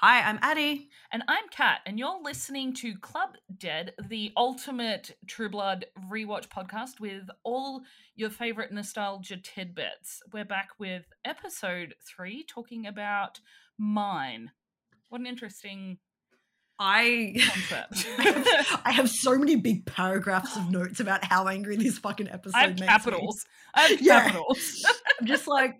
Hi, I'm Addie. And I'm Kat, and you're listening to Club Dead, the ultimate True Blood rewatch podcast with all your favorite nostalgia tidbits. We're back with episode three, talking about mine. What an interesting I concept. I, have, so many big paragraphs of notes about how angry this fucking episode I have makes me. capitals. I have Yeah. capitals. I'm just like,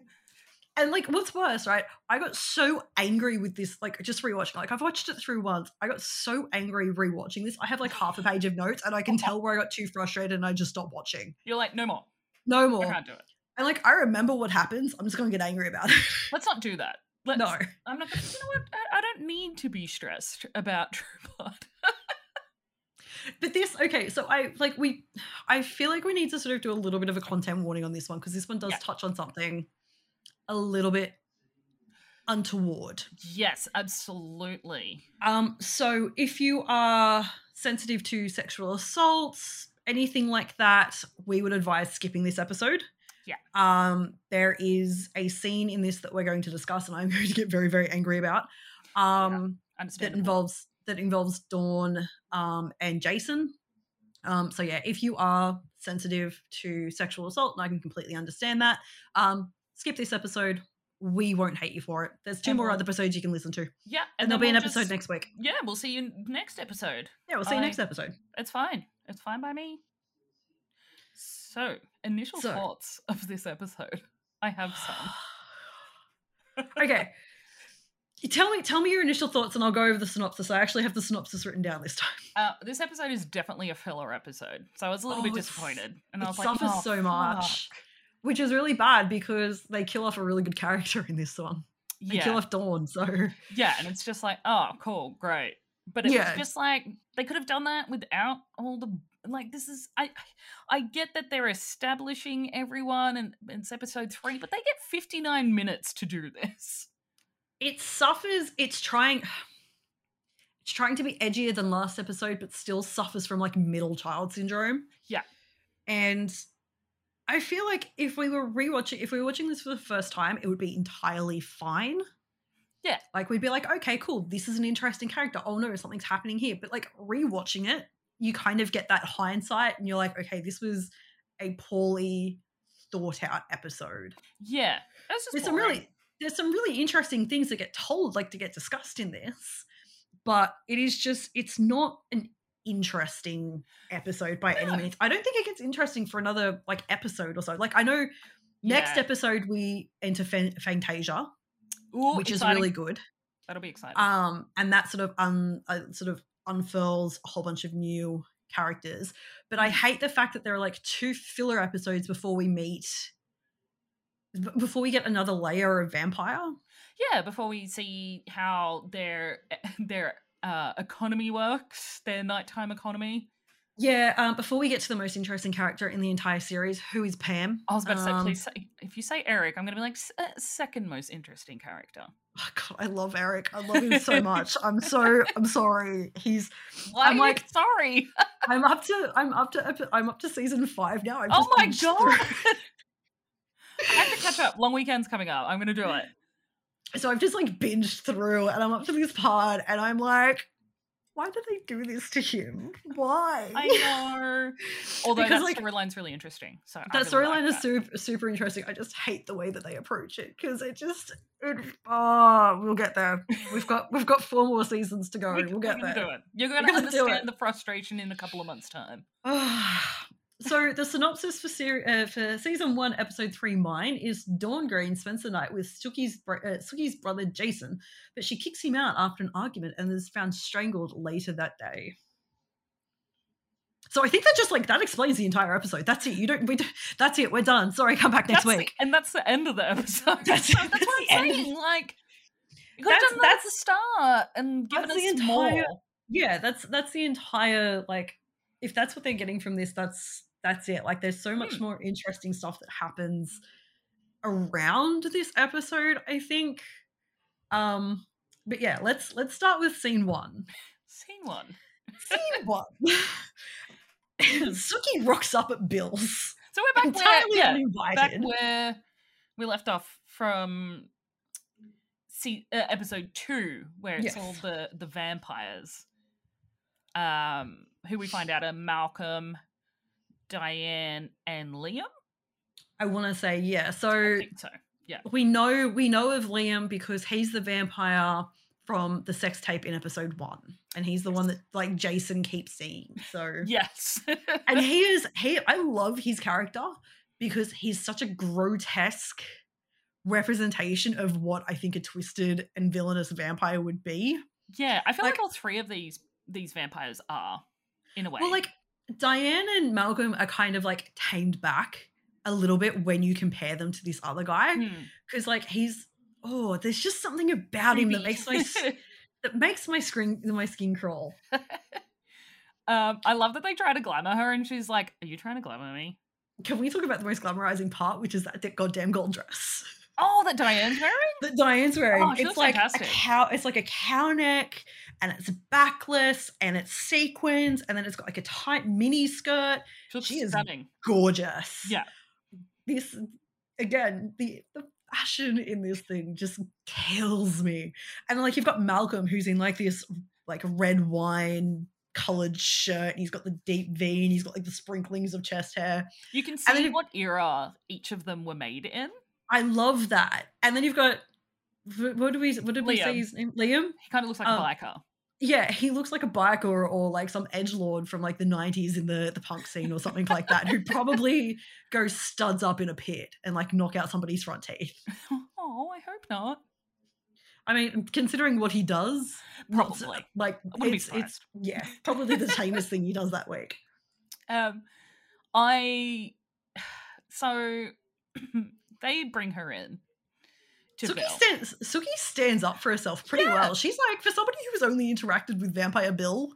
and like, what's worse, right? I got so angry with this, like, just rewatching. Like, I've watched it through once. I got so angry rewatching this. I have like half a page of notes, and I can tell where I got too frustrated, and I just stopped watching. You're like, no more. No more. I can't do it. And like, I remember what happens. I'm just gonna get angry about it. Let's not do that. Let's, no. I'm not gonna, you know what? I, I don't need to be stressed about True Blood. But this, okay, so I like we, I feel like we need to sort of do a little bit of a content warning on this one because this one does Yeah. touch on something a little bit untoward. yes, absolutely. Um, so if you are sensitive to sexual assaults, anything like that, we would advise skipping this episode. Yeah. Um, there is a scene in this that we're going to discuss, and I'm going to get very, very angry about. Um, that involves that involves Dawn um, and Jason. Um, so yeah, if you are sensitive to sexual assault, and I can completely understand that, um, skip this episode. We won't hate you for it. There's two And more we'll- other episodes you can listen to, Yeah. and, Yeah, there'll be an we'll episode just- next week. Yeah, we'll see you next episode. Yeah, we'll see you next episode. It's fine. It's fine by me. So, initial So- thoughts of this episode. I have some. okay. Tell me, tell me your initial thoughts, and I'll go over the synopsis. I actually have the synopsis written down this time. Uh, this episode is definitely a filler episode, so I was a little Oh, bit disappointed, and I was like, suffers "Oh, so much." Fuck." Which is really bad because they kill off a really good character in this one. They Yeah, kill off Dawn, so yeah, and it's just like, oh, cool, great, but it Yeah. was just like they could have done that without all the like. This is I, I get that they're establishing everyone, and it's episode three, but they get fifty nine minutes to do this. it suffers it's trying it's trying to be edgier than last episode but still suffers from like middle child syndrome Yeah. and i feel like if we were rewatching if we were watching this for the first time it would be entirely fine. Yeah. like we'd be like okay cool this is an interesting character. Oh no something's happening here. But like rewatching it you kind of get that hindsight and you're like okay this was a poorly thought out episode. Yeah, that's just there's some really there's some really interesting things that get told like to get discussed in this but it is just it's not an interesting episode by any means. I don't think it gets interesting for another like episode or so. Like i know next Yeah. episode we enter Fan- Fangtasia Ooh, which is really good. That'll be exciting. um and that sort of un uh, sort of unfurls a whole bunch of new characters. But i hate the fact that there are like two filler episodes before we meet before we get another layer of vampire. Yeah, before we see how their their uh, economy works, their nighttime economy. yeah um before we get to the most interesting character in the entire series who is pam I was about to say, Um, please say, if you say Eric, I'm going to be like "S- uh, second most interesting character. oh God, i love eric i love him so much i'm so i'm sorry he's Why I'm like- sorry? i'm up to i'm up to i'm up to season five now I've oh my god! I have to catch up. Long weekend's coming up. I'm going to do it. So I've just like binged through and I'm up to this part and I'm like, why did they do this to him? Why? I know. Although Because, that like, storyline's really interesting. So that really storyline like is that. super super interesting. I just hate the way that they approach it because it just it, oh we'll get there. We've got we've got four more seasons to go. We- we'll we're get gonna there. You're going to gonna understand the frustration in a couple of months' time. Ah, so the synopsis for ser- uh, for season one, episode three, mine is Dawn Green spends the night with Sookie's bro- uh, Sookie's brother Jason, but she kicks him out after an argument and is found strangled later that day. So I think that just like that explains the entire episode. That's it. You don't. We. don't- That's it. We're done. Sorry. Come back next That's the- week. and that's the end of the episode. That's- that's, that's what the I'm saying. Like, you could have That's- done that at the start and given that's us the more. entire- Yeah. That's that's the entire like. If that's what they're getting from this, that's that's it. Like, there's so much Hmm. more interesting stuff that happens around this episode. I think. Um. But yeah, let's let's start with scene one. Scene one. Scene one. Sookie rocks up at Bill's So we're back where, entirely yeah, uninvited. back where we left off from see uh, episode two where it's Yes. all the the vampires um who we find out are malcolm diane and liam I want to say yeah. So so we know we know of Liam because he's the vampire from the sex tape in episode one, and he's the one that like Jason keeps seeing. So yes and he is he I love his character because he's such a grotesque representation of what I think a twisted and villainous vampire would be. yeah i feel like, like- all three of these these vampires are in a way Well, like Diane and Malcolm are kind of like tamed back a little bit when you compare them to this other guy Hmm. because like he's oh there's just something about him that makes my that makes my skin my skin crawl. um i love that they try to glamour her and she's like are you trying to glamour me Can we talk about the most glamorizing part, which is that goddamn gold dress oh that diane's wearing that Diane's wearing? Oh, it's like fantastic. a cow. It's like a cow neck, and it's backless, and it's sequins, and then it's got like a tight mini skirt. she She is stunning Gorgeous. Yeah. This again, the the fashion in this thing just kills me. And like you've got Malcolm, who's in like this like red wine colored shirt. And he's got the deep V, and he's got like the sprinklings of chest hair. you can And then see what era each of them were made in I love that. And then you've got what do we what did we say Liam. his name? Liam? he kind of looks like Um, a biker Yeah, he looks like a biker or, or like some edge lord from like the '90s in the the punk scene or something like that, who probably goes studs up in a pit and like knock out somebody's front teeth. oh i hope not I mean, considering what he does, Probably. like it's it's yeah, probably the tamest thing he does that week. Um, I so they bring her in Sookie Bill. stands Sookie stands up for herself pretty Yeah. well. She's like, for somebody who's only interacted with Vampire Bill,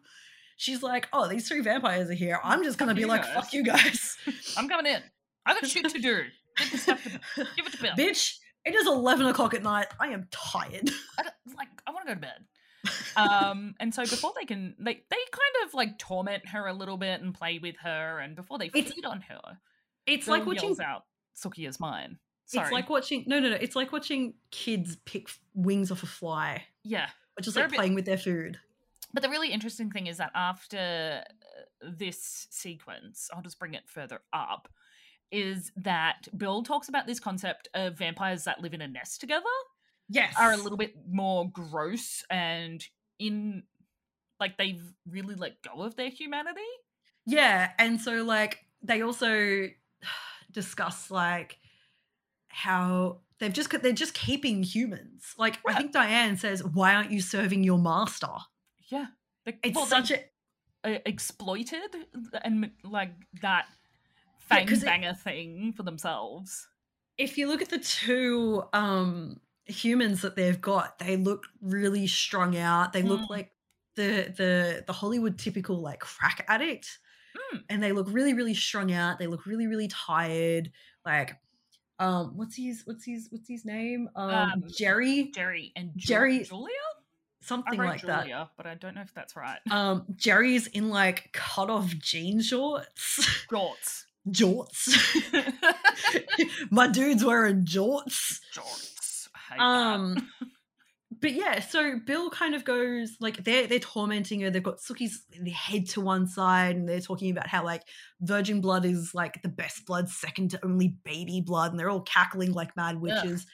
she's like, oh, these three vampires are here. I'm just gonna Fuck be like, guys." fuck you guys. I'm coming in. I got shit to do. To, give it to Bill. Bitch, it is eleven o'clock at night. I am tired. I like I want to go to bed. Um, and so before they can, they they kind of like torment her a little bit and play with her, and before they It's- feed on her, It's Bill like watching out, "Sookie is mine." Sorry. It's like watching no no no. It's like watching kids pick wings off a fly, yeah, or just They're like bit- playing with their food. But the really interesting thing is that after uh, this sequence, I'll just bring it further up, is that Bill talks about this concept of vampires that live in a nest together Yes, are a little bit more gross and in like they've really let go of their humanity. Yeah, and so like they also discuss like how they've just they're just keeping humans. Like I think Diane says, "Why aren't you serving your master?" Yeah. It's well, such a uh, exploited and like that Yeah, fang it- banger thing for themselves. if you look at the two um humans that they've got, they look really strung out. They look Mm. like the the the Hollywood typical like crack addict. Mm. And they look really, really strung out. They look really, really tired. Like, um, what's his what's his what's his name? Um, Um, Jerry, Jerry and Ju- Jerry- Julia? Something like Julia, but I don't know if that's right. Um, Jerry's in like cut off jean shorts, Jorts. jorts. My dude's wearing jorts. Jorts. I hate that. Um, but yeah, so Bill kind of goes like they're they're tormenting her. They've got Sookie's head to one side, and they're talking about how like virgin blood is like the best blood, second to only baby blood, and they're all cackling like mad witches.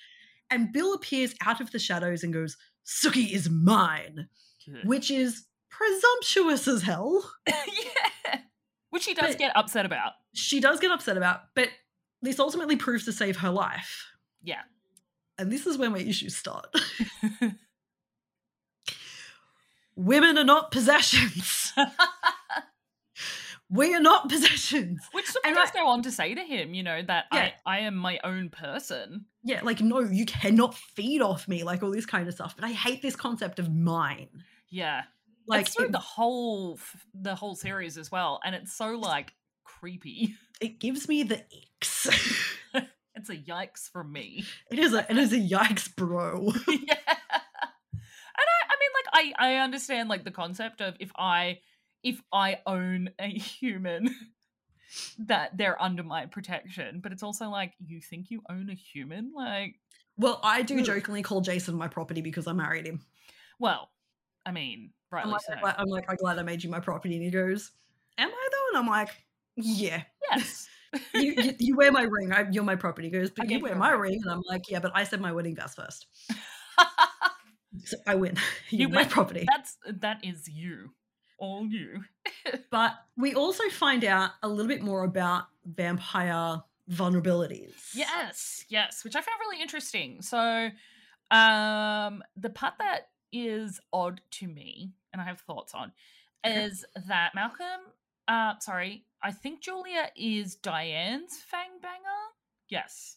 And Bill appears out of the shadows and goes, "Sookie is mine," Ugh. which is presumptuous as hell. yeah. Which she does But- get upset about. She does get upset about, but this ultimately proves to save her life. Yeah. And this is where my issues start. Women are not possessions. we are not possessions. Which And does go on to say to him, you know, that Yeah. I, I am my own person. Yeah, like, no, you cannot feed off me, like all this kind of stuff. But I hate this concept of mine. Yeah. Like, it's through it, the whole the whole series as well, and it's so like creepy. it gives me the icks. It's a yikes from me. it is a, it is a yikes, bro. yeah. And I, I mean, like, I, I understand like the concept of if I, if I own a human, that they're under my protection. But it's also like, you think you own a human? Like, Well, I do jokingly call Jason my property because I married him. Well, I mean, right. I'm like, so. I'm like, I'm glad I made you my property. And he goes, Am I though? And I'm like, Yeah. Yes. You, you, you wear my ring. I, you're my property. He goes, But you wear my ring." ring. And I'm like, Yeah, but I said my wedding vows first. So I win. You You're my property. That's that is you. All you. But we also find out a little bit more about vampire vulnerabilities. Yes, yes, which I found really interesting. So, um, the part that is odd to me, and I have thoughts on, is that Malcolm, uh, sorry, I think Julia is Diane's fang banger. Yes.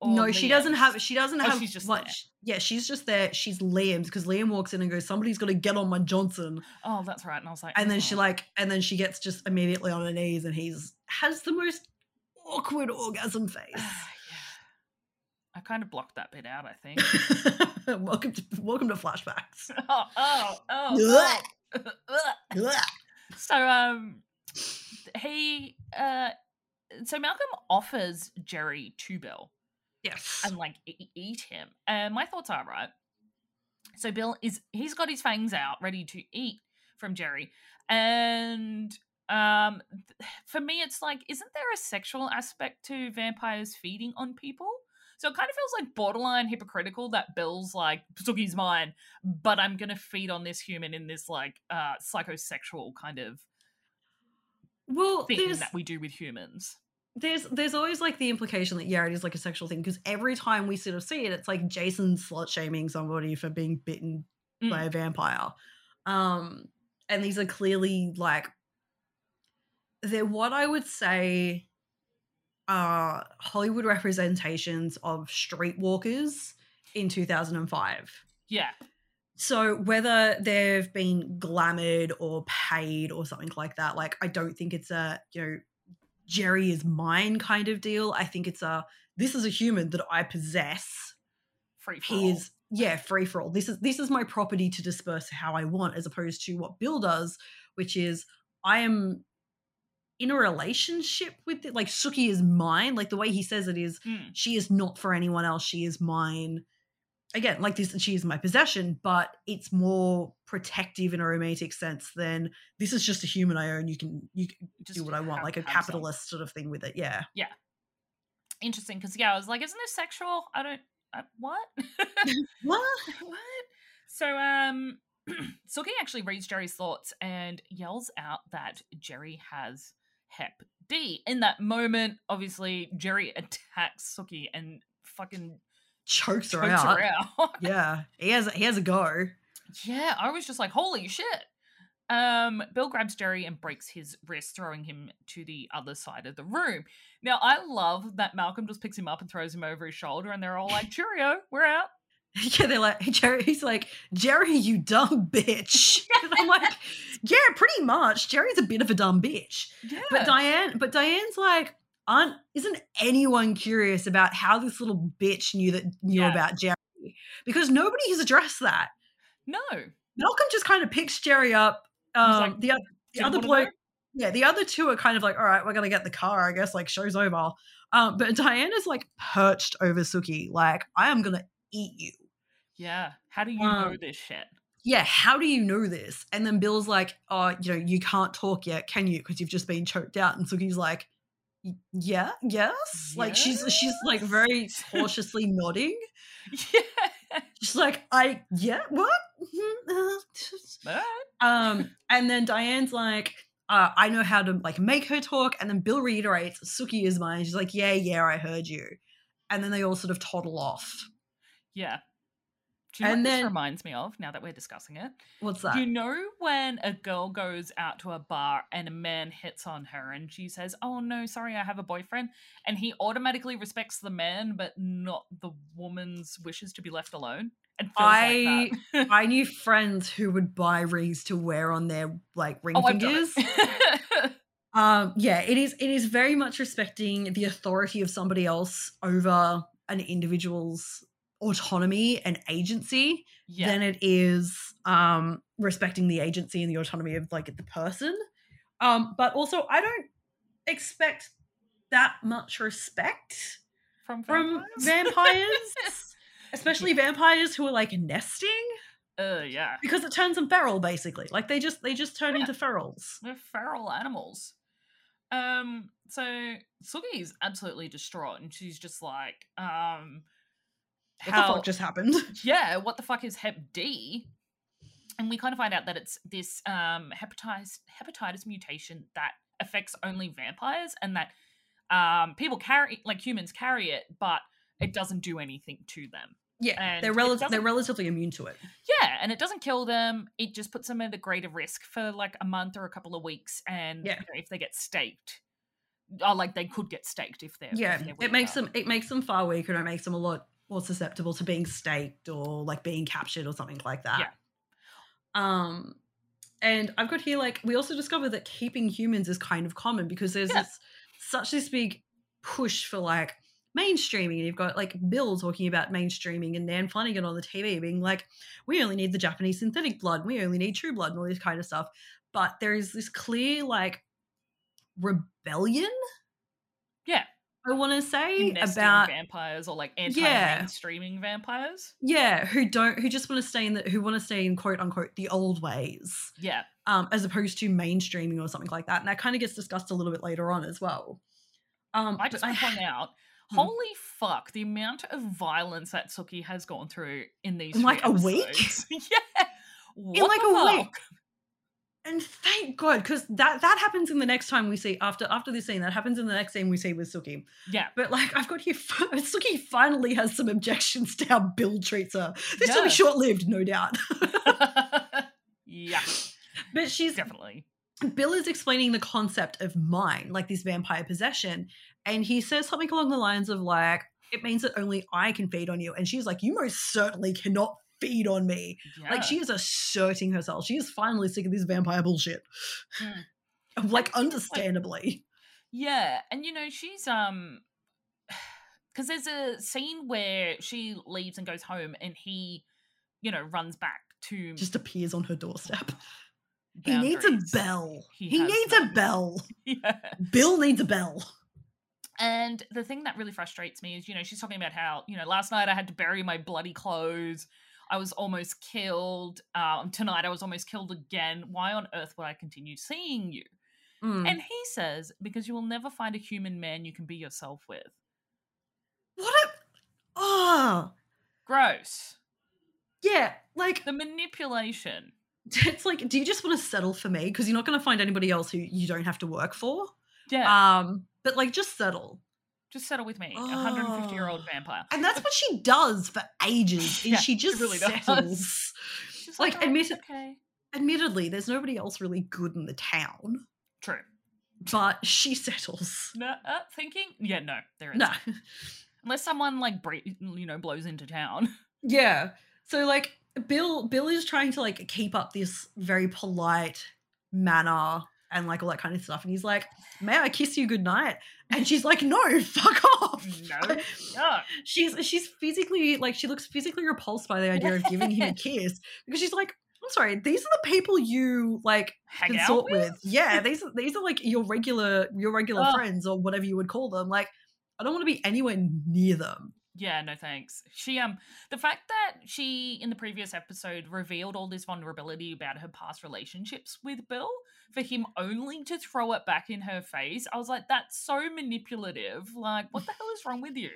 Or no, she doesn't have. She doesn't Oh, have. she's just what- there. Yeah, she's just there. She's Liam's because Liam walks in and goes, "Somebody's got to get on my Johnson," Oh, that's right. And I was like, and then she "Oh." like, and then she gets just immediately on her knees, and he's has the most awkward orgasm face. yeah. I kind of blocked that bit out. I think. welcome to welcome to flashbacks. oh, oh, oh. oh. So um he uh so malcolm offers jerry to bill yes. and like e- eat him. And my thoughts are right so bill is he's got his fangs out ready to eat from jerry. And um for me it's like isn't there a sexual aspect to vampires feeding on people so it kind of feels like borderline hypocritical that Bill's like Sookie's mine, but I'm gonna feed on this human in this like uh psychosexual kind of Well, thing that we do with humans. there's there's always like the implication that yeah, it is like a sexual thing because every time we sort of see it, it's like Jason slut shaming somebody for being bitten Mm. by a vampire. Um, and these are clearly like they're what I would say are Hollywood representations of streetwalkers in 2005. Yeah, So whether they've been glamored or paid or something like that, like I don't think it's a, you know, Jerry is mine kind of deal. I think it's a this is a human that I possess. free for He all. is yeah, free for all. This is this is my property to disperse how I want, as opposed to what Bill does, which is I am in a relationship with it. Like Sookie is mine. Like the way he says it is, Mm, she is not for anyone else. She is mine. Again, like this, she is my possession, but it's more protective in a romantic sense than this is just a human I own. You can you can just do what I want, like a capitalist sort of thing with it. Yeah. Yeah. Interesting, because yeah, I was like, isn't this sexual? I don't. Uh, what? What? what? So um, Sookie actually reads Jerry's thoughts and yells out that Jerry has Hep D. In that moment, obviously, Jerry attacks Sookie and fucking Chokes her out. her out. Yeah. He has he has a go. Yeah, I was just like, holy shit. Um, Bill grabs Jerry and breaks his wrist, throwing him to the other side of the room. Now, I love that Malcolm just picks him up and throws him over his shoulder, and they're all like, Cheerio, we're out. Yeah, they're like, Jerry, he's like, Jerry, you dumb bitch. and I'm like, yeah, pretty much. Jerry's a bit of a dumb bitch. Yeah. But Diane, but Diane's like, aren't isn't anyone curious about how this little bitch knew that knew Yeah. about Jerry? Because nobody has addressed that. no. Malcolm just kind of picks Jerry up. Um, like, the, the other bloke, yeah, the other two are kind of like, all right, we're gonna get the car, I guess. Like, show's over. Um, but Diane is like perched over Sookie, like, I am gonna eat you. Yeah. How do you know Um, this shit? yeah, how do you know this? And then Bill's like, oh, you know, you can't talk yet, can you? Because you've just been choked out. And Sookie's like, yeah, yes. Like she's she's like very cautiously nodding. Yeah. She's like, I yeah, what? Mhm, uh, um, and then Diane's like, uh, I know how to like make her talk. And then Bill reiterates, Sookie is mine. She's like, yeah, yeah, I heard you. And then they all sort of toddle off. Yeah. Do you know And what then- this reminds me of now that we're discussing it? What's that? Do you know when a girl goes out to a bar and a man hits on her and she says, Oh no, sorry, I have a boyfriend? And he automatically respects the man, but not the woman's wishes to be left alone? And I- like. I knew friends who would buy rings to wear on their like ring oh, fingers. Um, yeah, it is. It is very much respecting the authority of somebody else over an individual's autonomy and agency yeah. than it is um, respecting the agency and the autonomy of like the person. Um, but also, I don't expect that much respect from from vampires. vampires, especially vampires who are like nesting, uh, yeah, because it turns them feral basically. Like they just they just turn Yeah. into ferals. they're feral animals. Um, so Sookie's absolutely distraught, and she's just like, um, What the fuck just happened? yeah, what the fuck is Hep D? And we kind of find out that it's this um, hepatitis hepatitis mutation that affects only vampires, and that um, people carry like humans carry it, but it doesn't do anything to them. Yeah, And they're it rel- they're relatively immune to it. Yeah, and it doesn't kill them. It just puts them at a greater risk for like a month or a couple of weeks, and Yeah. you know, if they get staked, oh, like they could get staked if they're if Yeah, they're it makes them it makes them far weaker and it makes them a lot more susceptible to being staked or like being captured or something like that. Yeah. Um and I've got here like we also discovered that keeping humans is kind of common because there's Yeah. this such this big push for like mainstreaming and you've got like Bill talking about mainstreaming and Nan Flanagan on the TV being like we only need the Japanese synthetic blood, we only need true blood and all this kind of stuff. But there is this clear like rebellion Yeah. I want to say about vampires or like anti-mainstreaming vampires. yeah, who don't who just want to stay in the who want to stay in quote unquote the old ways, Yeah, um, as opposed to mainstreaming or something like that. And that kind of gets discussed a little bit later on as well. Um, I just want to point out. Hmm. Holy fuck! The amount of violence that Sookie has gone through in these In, like, a week? episodes. yeah, in like a fuck? week. And thank God, because that that happens in the next time we see after after this scene. That happens in the next scene we see with Sookie. Yeah, But like, I've got here, Sookie finally has some objections to how Bill treats her. This will be short lived, no doubt. yeah, but she's definitely. Bill is explaining the concept of mind, like this vampire possession, and he says something along the lines of like, "It means that only I can feed on you," and she's like, "You most certainly cannot feed on me." Yeah. Like she is asserting herself. She is finally sick of this vampire bullshit. like, understandably. Yeah, and you know she's um because there's a scene where she leaves and goes home, and he, you know, runs back to Just appears on her doorstep. He needs a bell. He He, needs a bell. Yeah. Bill needs a bell. And the thing that really frustrates me is, you know, she's talking about how, you know, last night I had to bury my bloody clothes. I was almost killed. Um, tonight I was almost killed again. Why on earth would I continue seeing you? Mm. And he says, because you will never find a human man you can be yourself with. what a oh Gross. yeah, like The manipulation. it's like, do you just want to settle for me? Because you're not going to find anybody else who you don't have to work for. Yeah. Um, but like, just settle. Just settle with me. A 150 year old Oh. vampire. And that's what she does for ages. Is Yeah, she she just really does. settles. She's like, "Oh, admit it- okay. Admittedly, there's nobody else really good in the town, True. but she settles. No, uh, thinking? Yeah, no, there is. No. Unless someone like bre- you know blows into town. Yeah. So like Bill Bill is trying to like keep up this very polite manner and like all that kind of stuff. And he's like, May I kiss you goodnight? And she's like, No, fuck off. No. She's she's physically like she looks physically repulsed by the idea of giving him a kiss because she's like, I'm sorry, these are the people you like Hang out consort with? with. Yeah, these are these are like your regular your regular Ugh. friends or whatever you would call them. Like, I don't want to be anywhere near them. Yeah, no thanks. She um the fact that she in the previous episode revealed all this vulnerability about her past relationships with Bill for him only to throw it back in her face. I was like that's so manipulative. Like what the hell is wrong with you?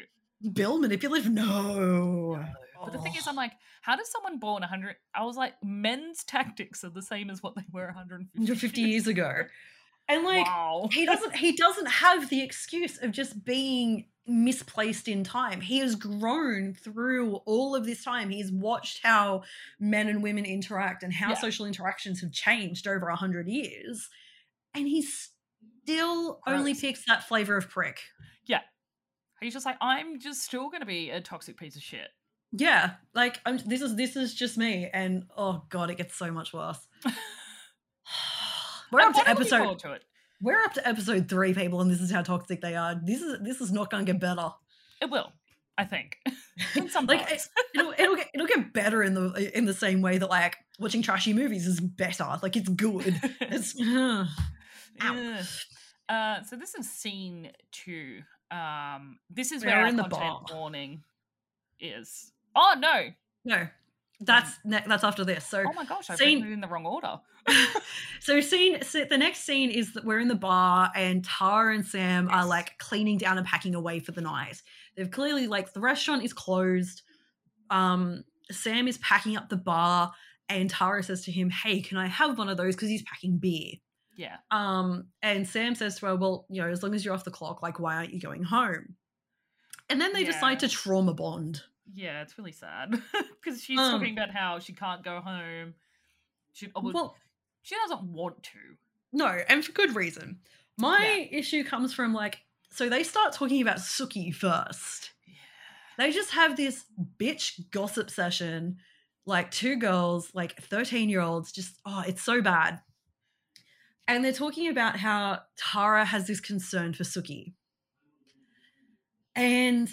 Bill manipulative? No. But the thing is. I'm like how does someone born 100 I was like men's tactics are the same as what they were 150, 150 years ago. And like wow. he doesn't he doesn't have the excuse of just being misplaced in time. He has grown through all of this time. He's watched how men and women interact and how Yeah. social interactions have changed over a hundred years. And he still only Gross. picks that flavor of prick. Yeah. He's just like I'm just still going to be a toxic piece of shit. Yeah, like I'm, this is this is just me, and oh god, it gets so much worse. We're I'm up to looking episode forward to it. We're up to episode three, people, and this is how toxic they are. This is this is not going to get better. It will, I think. In some like it, it'll it'll get it'll get better in the in the same way that like watching trashy movies is better. Like it's good. It's Ow. Yeah. Uh, so this is scene two um this is They're where our in the content bar. warning is. Oh no. No, that's ne- that's after this. So Oh my gosh, I've Scene- written it in the wrong order. so scene so the next scene is that we're in the bar and Tara and Sam are like cleaning down and packing away for the night. They've clearly like the restaurant is closed. Um Sam is packing up the bar and Tara says to him, "Hey, can I have one of those cuz he's packing beer?" Yeah. Um and Sam says to her, "Well, you know, as long as you're off the clock, like why aren't you going home?" And then they Yeah. decide to trauma bond. Yeah, it's really sad because she's Um, talking about how she can't go home. She oh, well, she doesn't want to. No, and for good reason. My issue comes from like, so they start talking about Sookie first. Yeah. They just have this bitch gossip session, like two girls, like 13 year olds, just, oh, it's so bad. And they're talking about how Tara has this concern for Sookie. And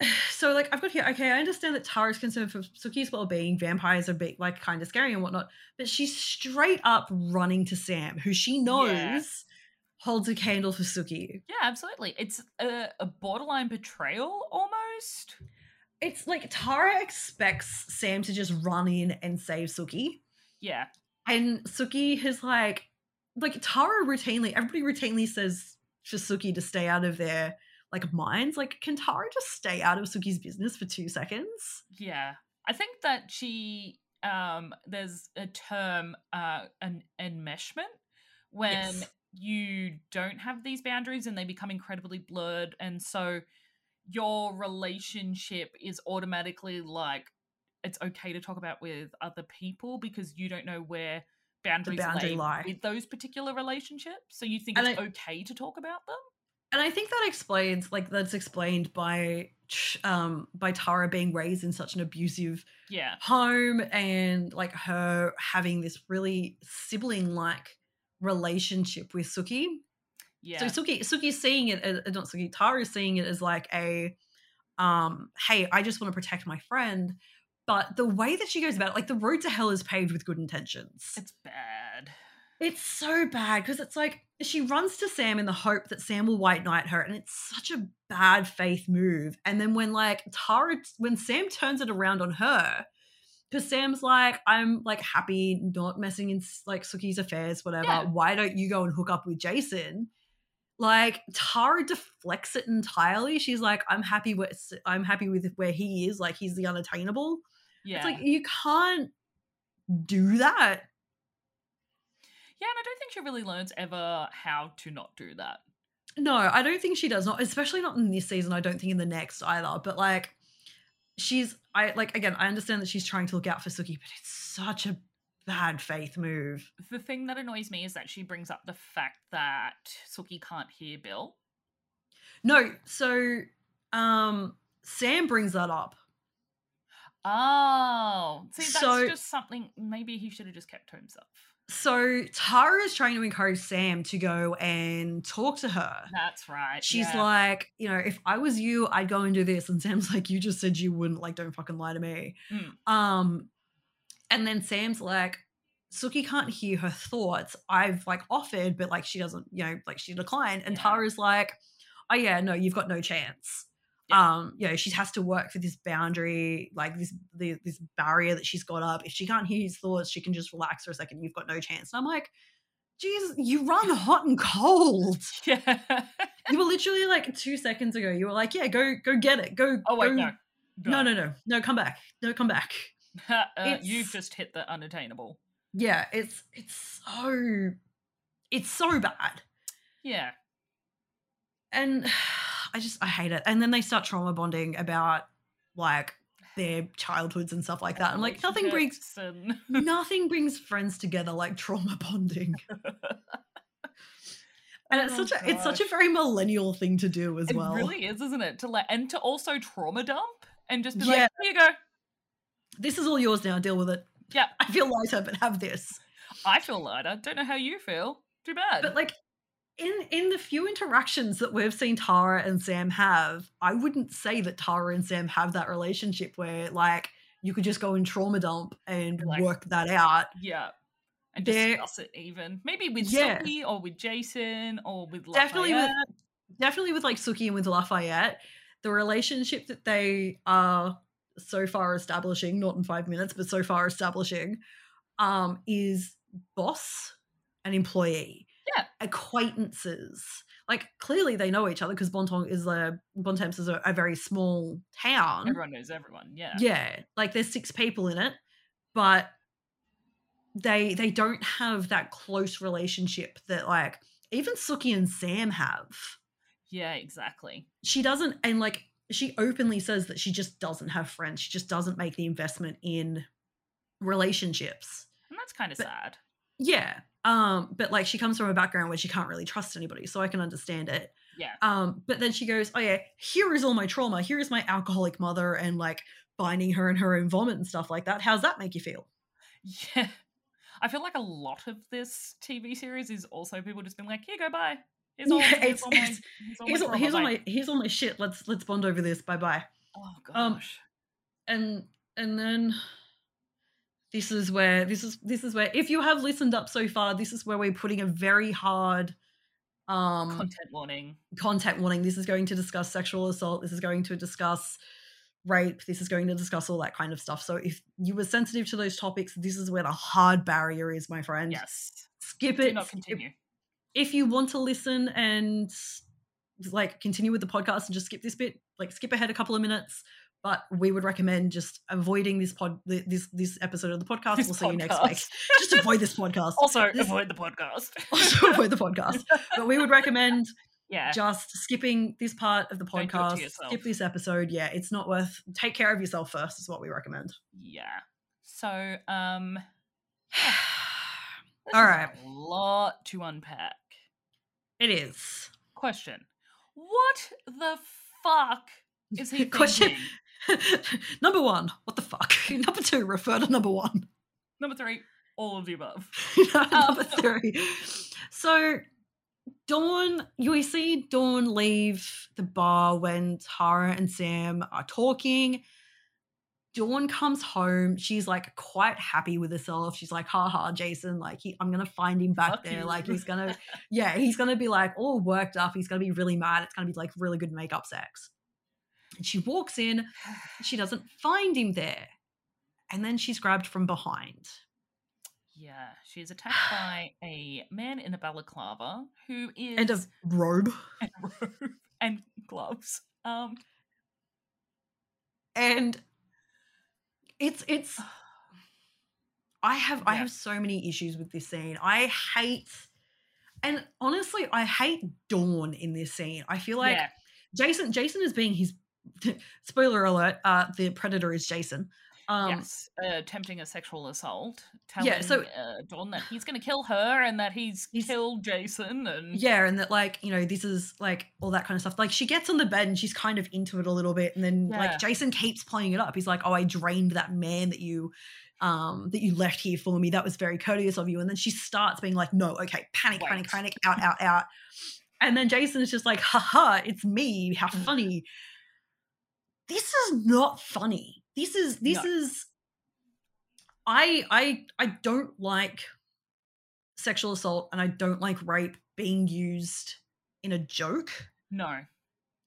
so, like, I've got here, okay, I understand that Tara's concerned for Sookie's well being. Vampires are big, like, kind of scary and whatnot. But she's straight up running to Sam, who she knows Yeah. holds a candle for Sookie. Yeah, absolutely. It's a, a borderline betrayal almost. It's like Tara expects Sam to just run in and save Sookie. Yeah. And Sookie has like, like Tara routinely, everybody routinely says for Sookie to stay out of their like minds. Like, can Tara just stay out of Sookie's business for two seconds? Yeah. I think that she um there's a term uh an enmeshment when Yes. you don't have these boundaries and they become incredibly blurred and so your relationship is automatically like it's okay to talk about with other people because you don't know where boundaries boundary lay lie. with those particular relationships so you think And it's I- okay to talk about them And I think that explains, like, that's explained by um by Tara being raised in such an abusive yeah home and like her having this really sibling like relationship with Sookie. yeah So Sookie Sookie's seeing it as not Sookie, Tara's seeing it as like a um, hey, I just want to protect my friend. But the way that she goes about it, like the road to hell is paved with good intentions. it's bad It's so bad because it's like she runs to Sam in the hope that Sam will white knight her, and it's such a bad faith move. And then when like Tara, when Sam turns it around on her, because Sam's like, I'm like happy not messing in like Sookie's affairs, whatever. Yeah. Why don't you go and hook up with Jason? Like Tara deflects it entirely. She's like, I'm happy with I'm happy with where he is. Like he's the unattainable. yeah It's like you can't do that. Yeah, and I don't think she really learns ever how to not do that. No, I don't think she does not, especially not in this season. I don't think in the next either. But like, she's I like again. I understand that she's trying to look out for Sookie, but it's such a bad faith move. The thing that annoys me is that she brings up the fact that Sookie can't hear Bill. No, so um, Sam brings that up. Oh, see, that's So- just something. Maybe he should have just kept to himself. So Tara is trying to encourage Sam to go and talk to her. That's right. She's yeah. like, you know, if I was you, I'd go and do this. And Sam's like, you just said you wouldn't. Like, don't fucking lie to me. Mm. Um, and then Sam's like, Sookie can't hear her thoughts. I've like offered, but like she doesn't, you know, like she declined. And Yeah. Tara's like, oh yeah, no, you've got no chance. Yeah. Um, you know, she has to work for this boundary, like this the, this barrier that she's got up. If she can't hear his thoughts, she can just relax for a second. You've got no chance. And I'm like, Jesus, you run hot and cold. yeah. You were literally like two seconds ago. You were like, yeah, go go get it. Go. oh wait, go- no. no, no, no, no. Come back. No, come back. uh, you've just hit the unattainable. Yeah, it's it's so it's so bad. Yeah. And I just I hate it. And then they start trauma bonding about like their childhoods and stuff like that. I'm like, nothing brings and- nothing brings friends together like trauma bonding. And oh it's Oh, such a it's such a very millennial thing to do as It well. It really is, isn't it? To like and to also trauma dump and just be Yeah. like, here you go. This is all yours now. Deal with it. Yeah. I feel lighter, but have this. I feel lighter. Don't know how you feel. Too bad. But like in in the few interactions that we've seen Tara and Sam have, I wouldn't say that Tara and Sam have that relationship where like you could just go and trauma dump and Like- work that out. yeah. And They're- discuss it even. Maybe with Yeah. Sookie or with Jason or with Definitely with definitely with like Sookie and with Lafayette, the relationship that they are so far establishing, not in five minutes, but so far establishing, um, is boss and employee. Yeah. Acquaintances. Like clearly they know each other because Bontong is a Bon Temps is a, a very small town. Everyone knows everyone. Yeah. Yeah. Like there's six people in it, but they they don't have that close relationship that like even Sookie and Sam have. Yeah, exactly. She doesn't and like she openly says that she just doesn't have friends. She just doesn't make the investment in relationships. And that's kind of But- sad. Yeah. Um, but like she comes from a background where she can't really trust anybody, so I can understand it. Yeah. Um, but then she goes, Oh yeah, here is all my trauma. Here is my alcoholic mother and like binding her in her own vomit and stuff like that. How's that make you feel? Yeah. I feel like a lot of this TV series is also people just being like, here, go bye. Here's all, Yeah, here's it's- all my, here's all Here's all, here's all my here's all my shit. Let's let's bond over this. Bye bye. Oh, gosh. um, and and then this is where this is this is where if you have listened up so far this is where we're putting a very hard um Content warning. content warning. This is going to discuss sexual assault. This is going to discuss rape. This is going to discuss all that kind of stuff. So if you were sensitive to those topics this is where the hard barrier is my friend. Yes. skip Do it. not If- continue. if you want to listen and like continue with the podcast and just skip this bit like skip ahead a couple of minutes but we would recommend just avoiding this pod this this episode of the podcast. This we'll see you next week. just avoid this podcast. Also, This- avoid the podcast. also avoid the podcast. But we would recommend yeah. just skipping this part of the Don't do it to podcast. skip this episode. Yeah it's not worth take care of yourself first is what we recommend. Yeah. So, um, All is a lot to unpack. it is. Question: What the fuck is he Question-? number one what the fuck number two refer to number one Number three: All of the above. Um, number three. So Dawn, you see Dawn leave the bar when Tara and Sam are talking. Dawn comes home. She's like quite happy with herself. She's like, haha, Jason, like he, I'm gonna find him back Fuck there. you. Like he's gonna, yeah, he's gonna be like all worked up. He's gonna be really mad. It's gonna be like really good makeup sex. And she walks in, she doesn't find him there. And then she's grabbed from behind. Yeah, she's attacked by a man in a balaclava who is And a robe. and robe and gloves. Um, and it's it's i have i have so many issues with this scene i hate and honestly i hate dawn in this scene i feel like yeah, jason jason is being his spoiler alert uh the predator is jason um yes, uh, attempting a sexual assault, telling Yeah, so- uh, Dawn that he's going to kill her and that he's, He's- killed Jason. And yeah and that like you know this is like all that kind of stuff like she gets on the bed and she's kind of into it a little bit and then Yeah. like jason keeps playing it up he's like oh i drained that man that you um that you left here for me that was very courteous of you and then she starts being like no okay panic panic Wait. panic out out out and then jason is just like haha it's me how Mm. funny this is not funny. This is this No. is i i i don't like sexual assault and i don't like rape being used in a joke. No,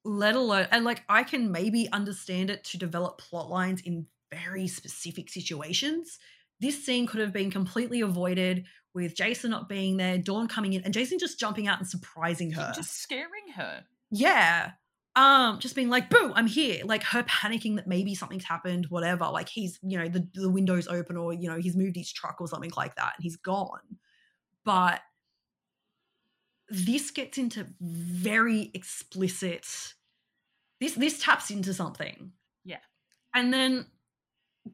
let alone and like i can maybe understand it to develop plot lines in very specific situations. This scene could have been completely avoided with jason not being there dawn coming in and jason just jumping out and surprising her. just scaring her. yeah um just being like boo i'm here like her panicking that maybe something's happened whatever like he's you know the, the window's open or you know he's moved his truck or something like that and he's gone. But this gets into very explicit this this taps into something. Yeah. and then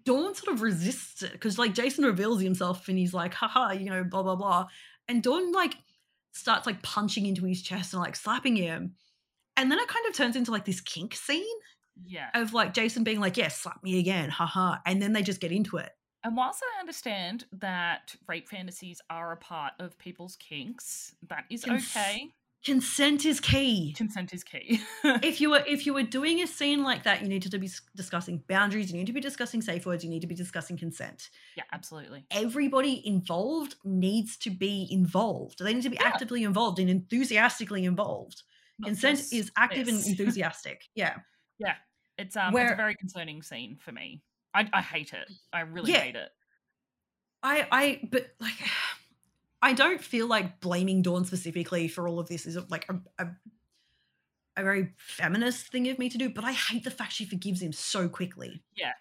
dawn sort of resists it because like jason reveals himself and he's like haha you know blah blah blah. And dawn like starts like punching into his chest and like slapping him and then it kind of turns into like this kink scene Yeah. of like jason being like yeah slap me again haha and then they just get into it And whilst I understand that rape fantasies are a part of people's kinks, that is Cons- okay. consent is key Consent is key. if you were if you were doing a scene like that you needed to be discussing boundaries you need to be discussing safe words you need to be discussing consent yeah, absolutely. everybody involved needs to be involved they need to be Yeah. actively involved and enthusiastically involved Not Consent is active this. and enthusiastic. Yeah. Yeah, it's um, it's a very concerning scene for me. I I hate it. I really Yeah. hate it. I I but like I don't feel like blaming Dawn specifically for all of this is like a, a a very feminist thing of me to do, but I hate the fact she forgives him so quickly. Yeah.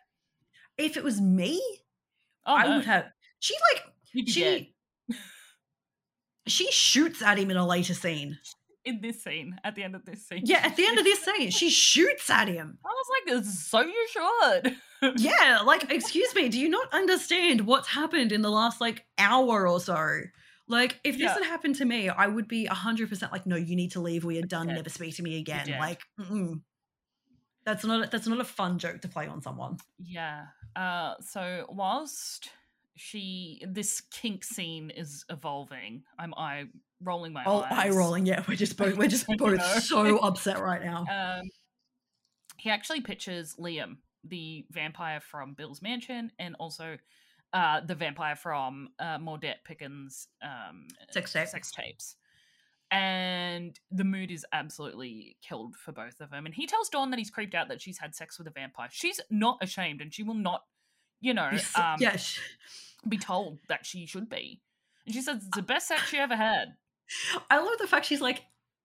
If it was me, Oh I no, would have she like You'd dead she she shoots at him in a later scene. In this scene at the end of this scene. Yeah, at the end of this scene, she shoots at him. I was like, so you should. Yeah, like excuse me, do you not understand what's happened in the last like hour or so? Like, if this Yeah. had happened to me, I would be hundred percent like, no, you need to leave. We are done. Never speak to me again. Like, mm-mm. that's not a, that's not a fun joke to play on someone. Yeah. Uh so whilst she this kink scene is evolving, I'm eye rolling my Oh, eyes. eye rolling. Yeah, we're just both we're just both know. so upset right now. Um he actually pictures Liam, the vampire from Bill's Mansion, and also uh the vampire from uh Maudette Pickens um Sex tape. sex tapes. And the mood is absolutely killed for both of them. And he tells Dawn that he's creeped out that she's had sex with a vampire. She's not ashamed and she will not, you know, um, yeah, sh- be told that she should be. And she says it's the best sex she ever had. I love the fact she's like,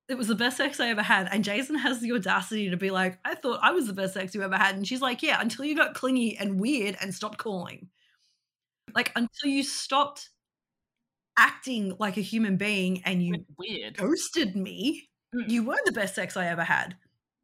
it was the best sex I ever had. And Jason has the audacity to be like, I thought I was the best sex you ever had. And she's like, yeah, until you got clingy and weird and stopped calling. Like, until you stopped acting like a human being and you Weird. ghosted me, Mm. you were the best sex I ever had.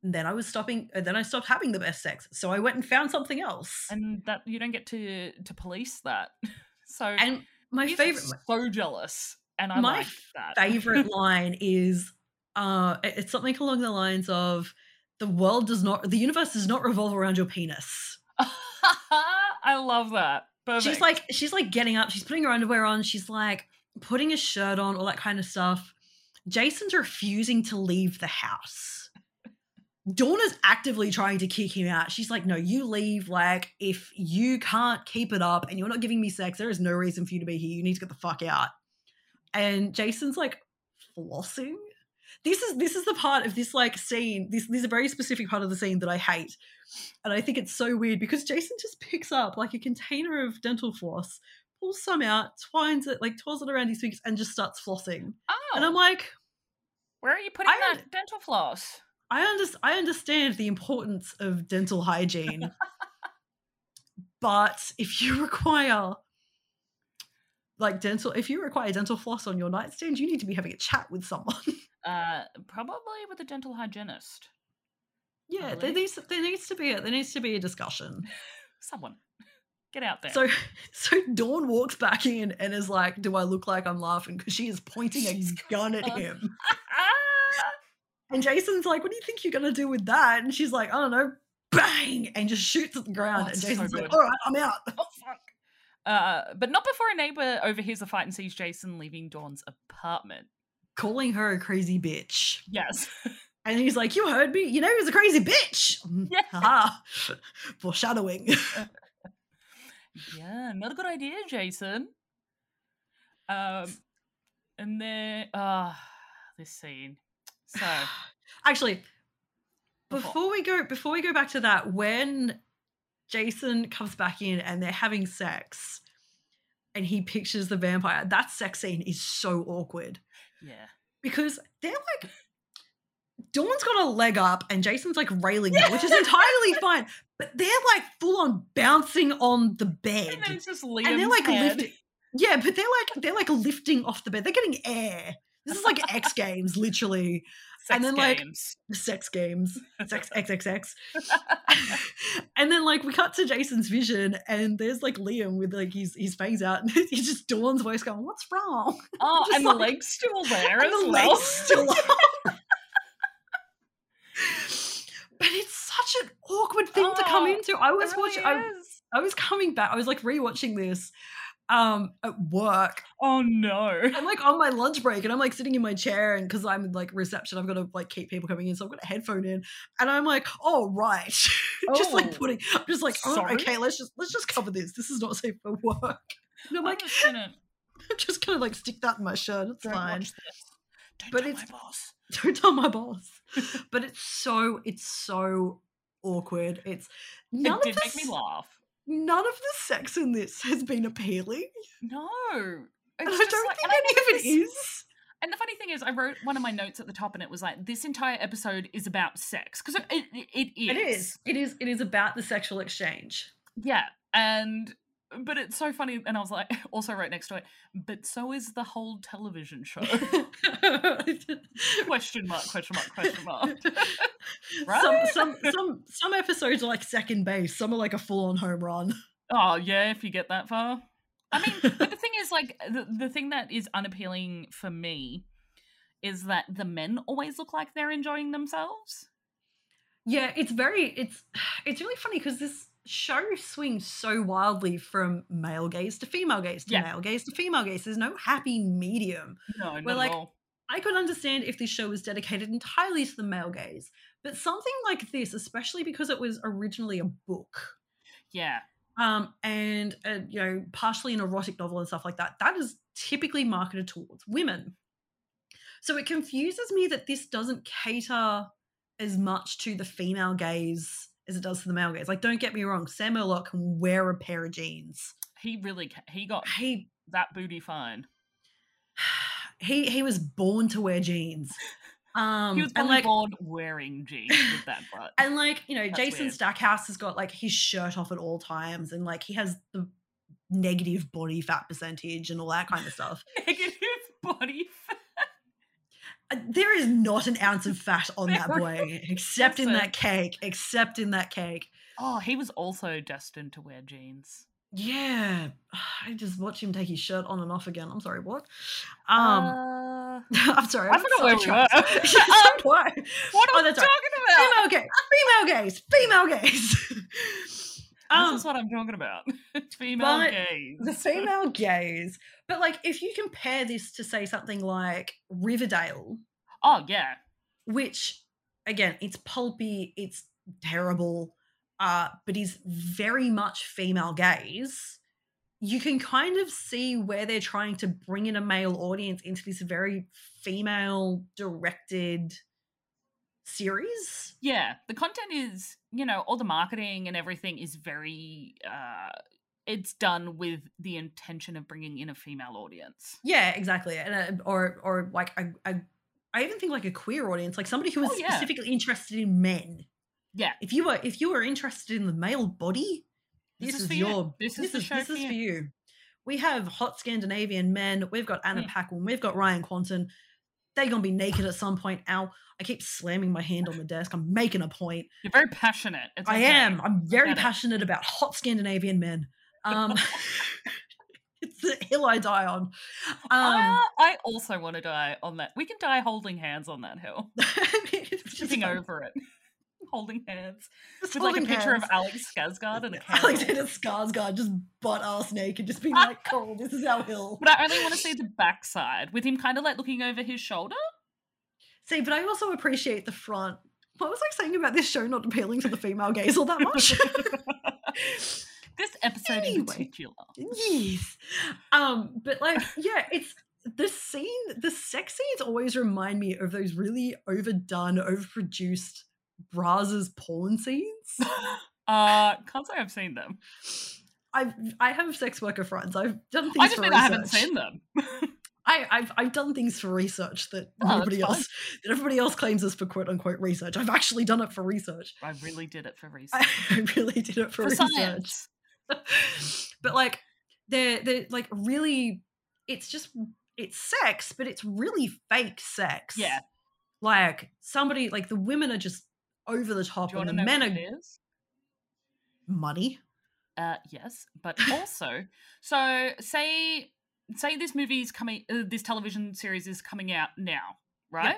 And then I was stopping, and then I stopped having the best sex. So I went and found something else. And, that you don't get to to police that. So and my favorite, so jealous. And I My like that. favorite line is uh it's something along the lines of the world does not the universe does not revolve around your penis I love that. Perfect. she's like she's like getting up she's putting her underwear on she's like putting a shirt on all that kind of stuff jason's refusing to leave the house dawn is actively trying to kick him out. She's like no you leave. Like if you can't keep it up and you're not giving me sex there is no reason for you to be here. You need to get the fuck out. And jason's like flossing? This is this is the part of this like scene this, this is a very specific part of the scene that i hate. And i think it's so weird because jason just picks up like a container of dental floss pulls some out twines it like twirls it around his fingers and just starts flossing. Oh, and i'm like where are you putting I that dental floss? I, under- I understand the importance of dental hygiene but if you require like dental if you require dental floss on your nightstand you need to be having a chat with someone Uh, probably with a dental hygienist. yeah there needs, there needs to be a, there needs to be a discussion Someone, get out there. So, so Dawn walks back in and is like, "Do I look like I'm laughing?" Because she is pointing a gun at him! And Jason's like, "What do you think you're gonna do with that?" And she's like, "I don't know." Bang! And just shoots at the ground. Oh, and it's so Jason's like, "All right, I'm out." Oh fuck. Uh, but not before a neighbor overhears the fight and sees Jason leaving Dawn's apartment. Calling her a crazy bitch, Yes. and he's like, "You heard me. You know he was a crazy bitch." Mm, Yeah. Haha. Foreshadowing. yeah, not a good idea, Jason. Um, and then ah, this scene. So Actually, Before. before we go before we go back to that, when Jason comes back in and they're having sex and he pictures the vampire, that sex scene is so awkward yeah, because they're like Dawn's got a leg up and Jason's like railing her, which is entirely fine. But they're like full on bouncing on the bed. and then just And they're like head. lifting. Yeah, but they're like they're like lifting off the bed. They're getting air. This is like X Games, literally. Sex and then, like, games. Sex games. Sex XXX. and then like we cut to Jason's vision and there's like Liam with like his his fangs out and he's just Dawn's voice going, What's wrong? oh, just and like- the legs still there And as the well. legs still up. but it's such an awkward thing to come Oh, into. I was really watching I. I was coming back, I was like rewatching this um at work Oh no. I'm like on my lunch break and I'm like sitting in my chair and because I'm like reception, I've got to like keep people coming in. So I've got a headphone in and I'm like, oh right. just Oh, like putting I'm just like, oh okay, let's just let's just cover this. This is not safe for work. And I'm like, just didn't. I'm just gonna like stick that in my shirt. It's Don't fine. Don't But tell it's- my boss. don't tell my boss. but it's so it's so awkward. It's none it did of make me laugh. None of the sex in this has been appealing. No. And I don't like- think any of it is. And the funny thing is, I wrote one of my notes at the top, and it was like, "This entire episode is about sex," because it, it, it is. It is. It is. It is about the sexual exchange. Yeah, and but it's so funny, and I was like, also right next to it, but so is the whole television show. question mark? Question mark? Question mark? Some, some some some episodes are like second base. Some are like a full on home run. Oh yeah, if you get that far. I mean, but the thing is, like, the, the thing that is unappealing for me is that the men always look like they're enjoying themselves. Yeah, it's very it's it's really funny because this show swings so wildly from male gaze to female gaze to Yeah. male gaze to female gaze. There's no happy medium. No, We're like- all. I could understand if this show was dedicated entirely to the male gaze, but something like this, especially because it was originally a book, Yeah, um, and uh, you know, partially an erotic novel and stuff like that, that is typically marketed towards women. So it confuses me that this doesn't cater as much to the female gaze as it does to the male gaze. Like, don't get me wrong, Sam Merlotte can wear a pair of jeans. he really he got He that booty fine. he he was born to wear jeans. Um, He was and like, born wearing jeans with that butt. And like, you know, That's Jason weird. Stackhouse has got like his shirt off at all times and like he has the negative body fat percentage and all that kind of stuff. Negative body fat. Uh, There is not an ounce of fat on that boy, except in that cake, except in that cake. Oh, he was also destined to wear jeans. Yeah. I just watch him take his shirt on and off again. I'm sorry, what? Um Uh, I'm sorry. I forgot where we were. Um, what Oh, are we that's right. talking about? Female gaze. Female gaze. Female gaze. Um, this is what I'm talking about. Female gaze. the female gaze. But like if you compare this to say something like Riverdale, Oh yeah. which again, it's pulpy, it's terrible, uh, but is very much female gaze, you can kind of see where they're trying to bring in a male audience into this very female directed series. Yeah. The content is, you know, all the marketing and everything is very uh it's done with the intention of bringing in a female audience. Yeah, exactly. And uh, or or like a, a I even think like a queer audience, like somebody who is Oh, yeah. specifically interested in men. Yeah. If you were if you were interested in the male body, This this, is is, for you. your This is the show this for is you. for you. We have hot Scandinavian men. We've got Anna Mm. Paquin. We've got Ryan Kwanten. They're gonna be naked at some point. Ow! I keep slamming my hand on the desk. I'm making a point. You're very passionate. It's I okay. am. I'm very get it. passionate about hot Scandinavian men. Um, it's the hill I die on. Um, Uh, I also want to die on that. We can die holding hands on that hill, it's just tripping fun. over it, holding hands Just with like a picture hands. of Alex Skarsgård and a candle. Alexander Skarsgård just butt ass naked, just being like, "Cool, this is our hill." But I only want to see the backside with him kind of like looking over his shoulder. See, but I also appreciate the front. What was I saying about this show not appealing to the female gaze all that much? this episode in Anyway. particular. yes. Um, but like, yeah, it's the scene, the sex scenes always remind me of those really overdone, overproduced Brazzers porn scenes. Uh, can't say I've seen them. I've I have sex worker friends. I've done things I just for mean research. I haven't seen them. I, I've I've done things for research that Oh, nobody else that everybody else claims is for quote unquote research. I've actually done it for research. I really did it for research. I really did it for, For research. but like they're they're like really it's just it's sex, but it's really fake sex. Yeah. Like somebody like the women are just over the top and the men are money. Uh, yes, but also, so say say this movie is coming, uh, this television series is coming out now, right?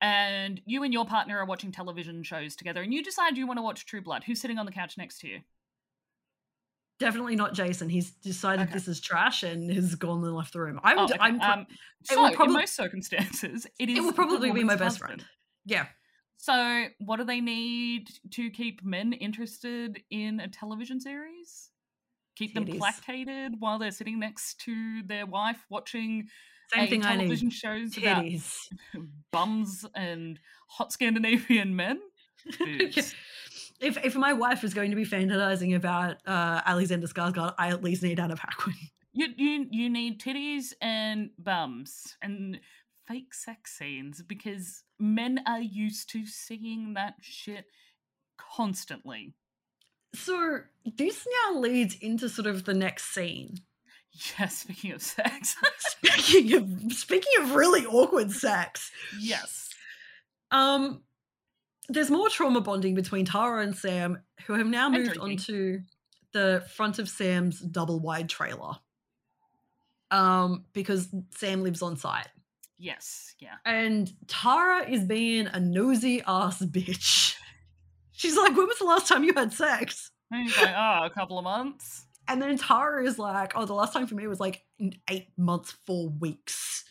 And you and your partner are watching television shows together, and you decide you want to watch True Blood. Who's sitting on the couch next to you? Definitely not Jason. He's decided Okay. this is trash and has gone and left the room. I Oh, would okay, I'm pro- um, so, probably- in most circumstances, it is. it will probably be my woman's best husband. friend. Yeah. So, what do they need to keep men interested in a television series? Keep them Titties. placcated while they're sitting next to their wife watching Same a thing I need. television shows about Titties. bums and hot Scandinavian men. If if my wife is going to be fantasizing about uh, Alexander Skarsgård, I at least need Anna Paquin. You you you need titties and bums and fake sex scenes because men are used to seeing that shit constantly. So this now leads into sort of the next scene. Yeah, speaking of sex. Speaking of speaking of really awkward sex, yes. um, there's more trauma bonding between Tara and Sam, who have now moved onto the front of Sam's double wide trailer. Um, because Sam lives on site. Yes. Yeah. And Tara is being a nosy ass bitch. She's like, when was the last time you had sex? And he's like, oh, a couple of months. And then Tara is like, oh, the last time for me was like in eight months, four weeks,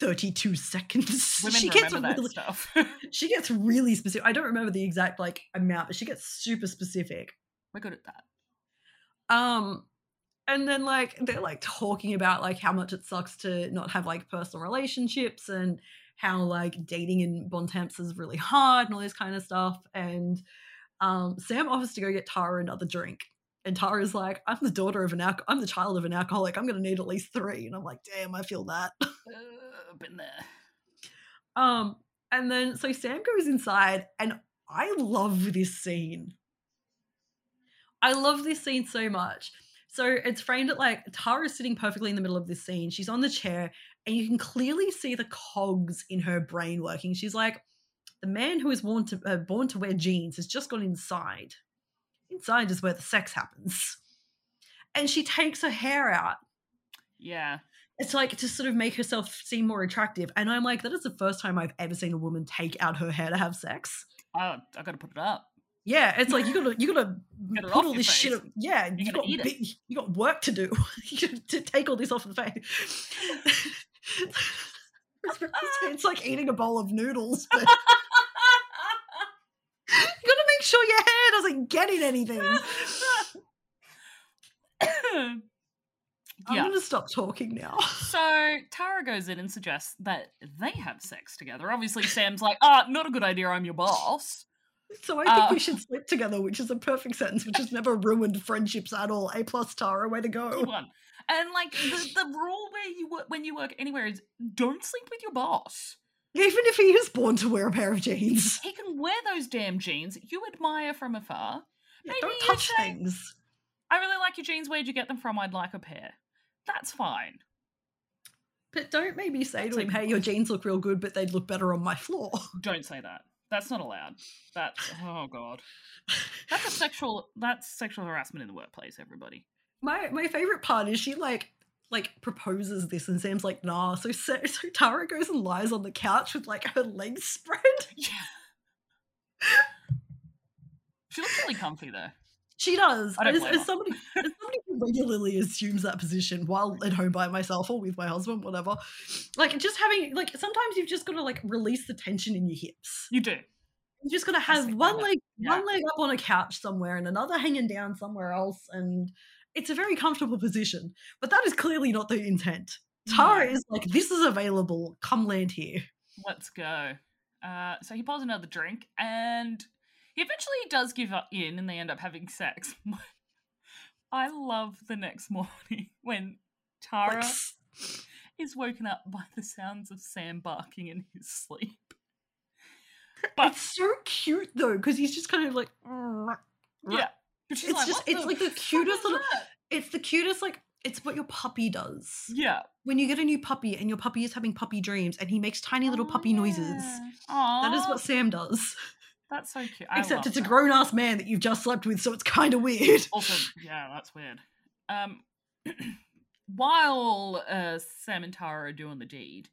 32 seconds. Women she gets really, stuff. she gets really specific. I don't remember the exact like amount, but she gets super specific. We're good at that. Um, and then like they're like talking about like how much it sucks to not have like personal relationships and how like dating in Bon Temps is really hard and all this kind of stuff. And um, Sam offers to go get Tara another drink. And Tara's like, I'm the daughter of an I'm the child of an alcoholic. I'm gonna need at least three. And I'm like, damn, I feel that. Uh, been there. Um, and then so Sam goes inside, and I love this scene. I love this scene so much. So it's framed at like Tara's sitting perfectly in the middle of this scene. She's on the chair, and you can clearly see the cogs in her brain working. She's like, the man who is born to uh, born to wear jeans has just gone inside. Inside is where the sex happens. And she takes her hair out Yeah. it's like to sort of make herself seem more attractive. And I'm like, that is the first time I've ever seen a woman take out her hair to have sex. I, I gotta put it up. Yeah, it's like you gotta you gotta Get put all this shit. up- Yeah, you, got eat it. big, you got work to do to take all this off the face. it's like eating a bowl of noodles, but you gotta make sure your hair doesn't get in anything. I'm yeah. gonna stop talking now. So Tara goes in and suggests that they have sex together. Obviously, Sam's like, "Ah, not a good idea. I'm your boss." So I think Uh, we should sleep together, which is a perfect sentence, which has never ruined friendships at all. A plus Tara, way to go. And like the, the rule where you work when you work anywhere is don't sleep with your boss. Even if he is born to wear a pair of jeans. He can wear those damn jeans you admire from afar. Yeah, Maybe don't touch say- things. I really like your jeans. Where'd you get them from? I'd like a pair. That's fine. But don't maybe say That's to him, hey, your jeans look real good, but they'd look better on my floor. Don't say that. That's not allowed. That's oh god. That's a sexual. That's sexual harassment in the workplace. Everybody. my my favorite part is she like like proposes this and Sam's like, nah. So, so so Tara goes and lies on the couch with like her legs spread. Yeah. she looks really comfy though. She does. As, as somebody as somebody who regularly assumes that position while at home by myself or with my husband, whatever. Like just having like sometimes you've just got to like release the tension in your hips. You do. You're just got to have one leg Yeah. one leg up on a couch somewhere and another hanging down somewhere else, and it's a very comfortable position. But that is clearly not the intent. Tara No. is like, this is available. Come land here. Let's go. Uh, so he pours another drink, and he eventually does give up in, and they end up having sex. I love the next morning when Tara Like, is woken up by the sounds of Sam barking in his sleep. But it's so cute though, because he's just kind of like, yeah, It's like, just- "What it's like the cutest little- it's the cutest. Like, it's what your puppy does. Yeah, When you get a new puppy and your puppy is having puppy dreams and he makes tiny little Oh, puppy noises. yeah. That is what Sam does. That's so cute. I Except it's a grown ass man that you've just slept with, so it's kind of weird. Also, yeah, that's weird. Um, while uh, Sam and Tara are doing the deed,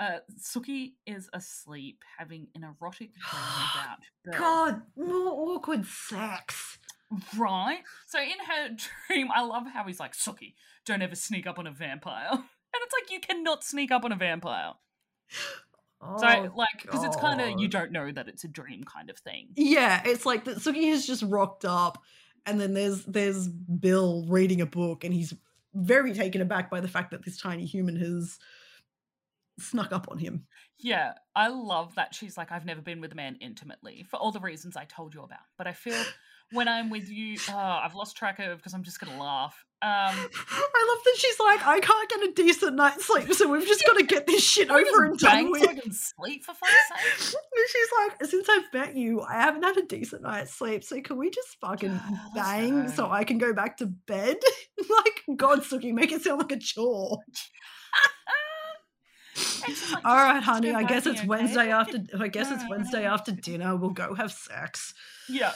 uh, Sookie is asleep, having an erotic dream about. God, more awkward sex. Right? So in her dream, I love how he's like, Sookie, don't ever sneak up on a vampire. And it's like, you cannot sneak up on a vampire. Oh, So, like, because it's kind of, you don't know that it's a dream kind of thing. yeah, it's like that. Sookie has just rocked up, and then there's there's Bill reading a book, and he's very taken aback by the fact that this tiny human has snuck up on him. Yeah, I love that she's like, I've never been with a man intimately for all the reasons I told you about. But I feel when I'm with you, oh, I've lost track of because I'm just gonna laugh. Um, I love that she's like, I can't get a decent night's sleep, so we've just got to get this shit over and done with. so I can sleep for fuck's sake. And she's like, since I've met you, I haven't had a decent night's sleep, so can we just fucking bang so go. I can go back to bed? like, God, Sookie, make it sound like a chore. Like, All "Just- right, honey, I guess it's okay?" Wednesday after. I guess it's Wednesday after dinner. We'll go have sex. Yeah.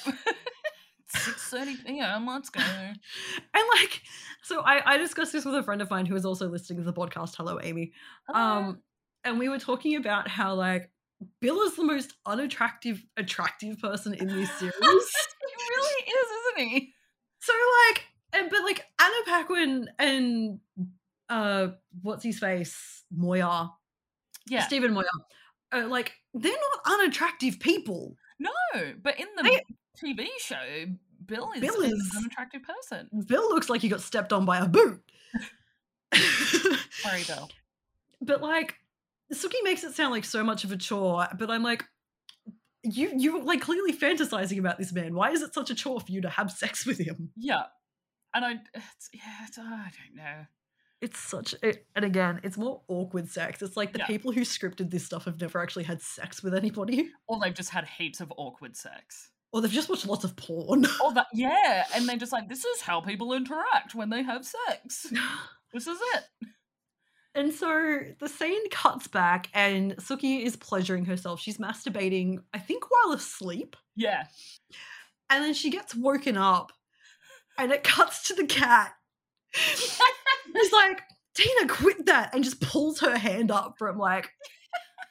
Six thirty p.m. Let's go. And like, so I, I discussed this with a friend of mine who is also listening to the podcast. Hello, Amy. Hello. Um, and we were talking about how like Bill is the most unattractive, attractive person in this series. he really is, isn't he? so like, and but like Anna Paquin and uh, what's his face, Moyer, Yeah. Stephen Moyer, are like they're not unattractive people. No, but in the They- TV show, Bill is, Bill is an attractive person. Bill looks like he got stepped on by a boot. Sorry, Bill. but like Sookie makes it sound like so much of a chore, but I'm like you you're like clearly fantasizing about this man. Why is it such a chore for you to have sex with him? Yeah, and I, it's, yeah, it's, oh, I don't know. It's such it, and again, it's more awkward sex. It's like the Yeah. people who scripted this stuff have never actually had sex with anybody. Or they've just had heaps of awkward sex. Or they've just watched lots of porn. Or that, yeah, and they're just like, this is how people interact when they have sex. This is it. And so the scene cuts back and Sookie is pleasuring herself. She's masturbating, I think while asleep. Yeah, And then she gets woken up and it cuts to the cat. He's like, Tina, quit that. And just pulls her hand up from like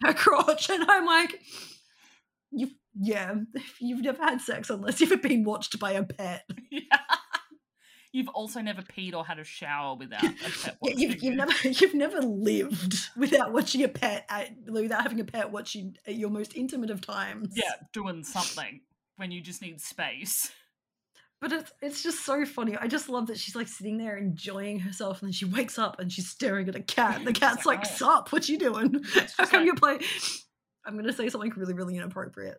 her crotch. And I'm like, you yeah, you've never had sex unless you've been watched by a pet. yeah. You've also never peed or had a shower without a pet Yeah, you've, you've never you've never lived without watching a pet at, without having a pet watching at your most intimate of times. Yeah, doing something when you just need space. But it's it's just so funny. I just love that she's like sitting there enjoying herself, and then she wakes up and she's staring at a cat. And the cat's like, like, "Oh." "Sup? What you doing? How come like- you're playing?" I'm gonna say something really, really inappropriate.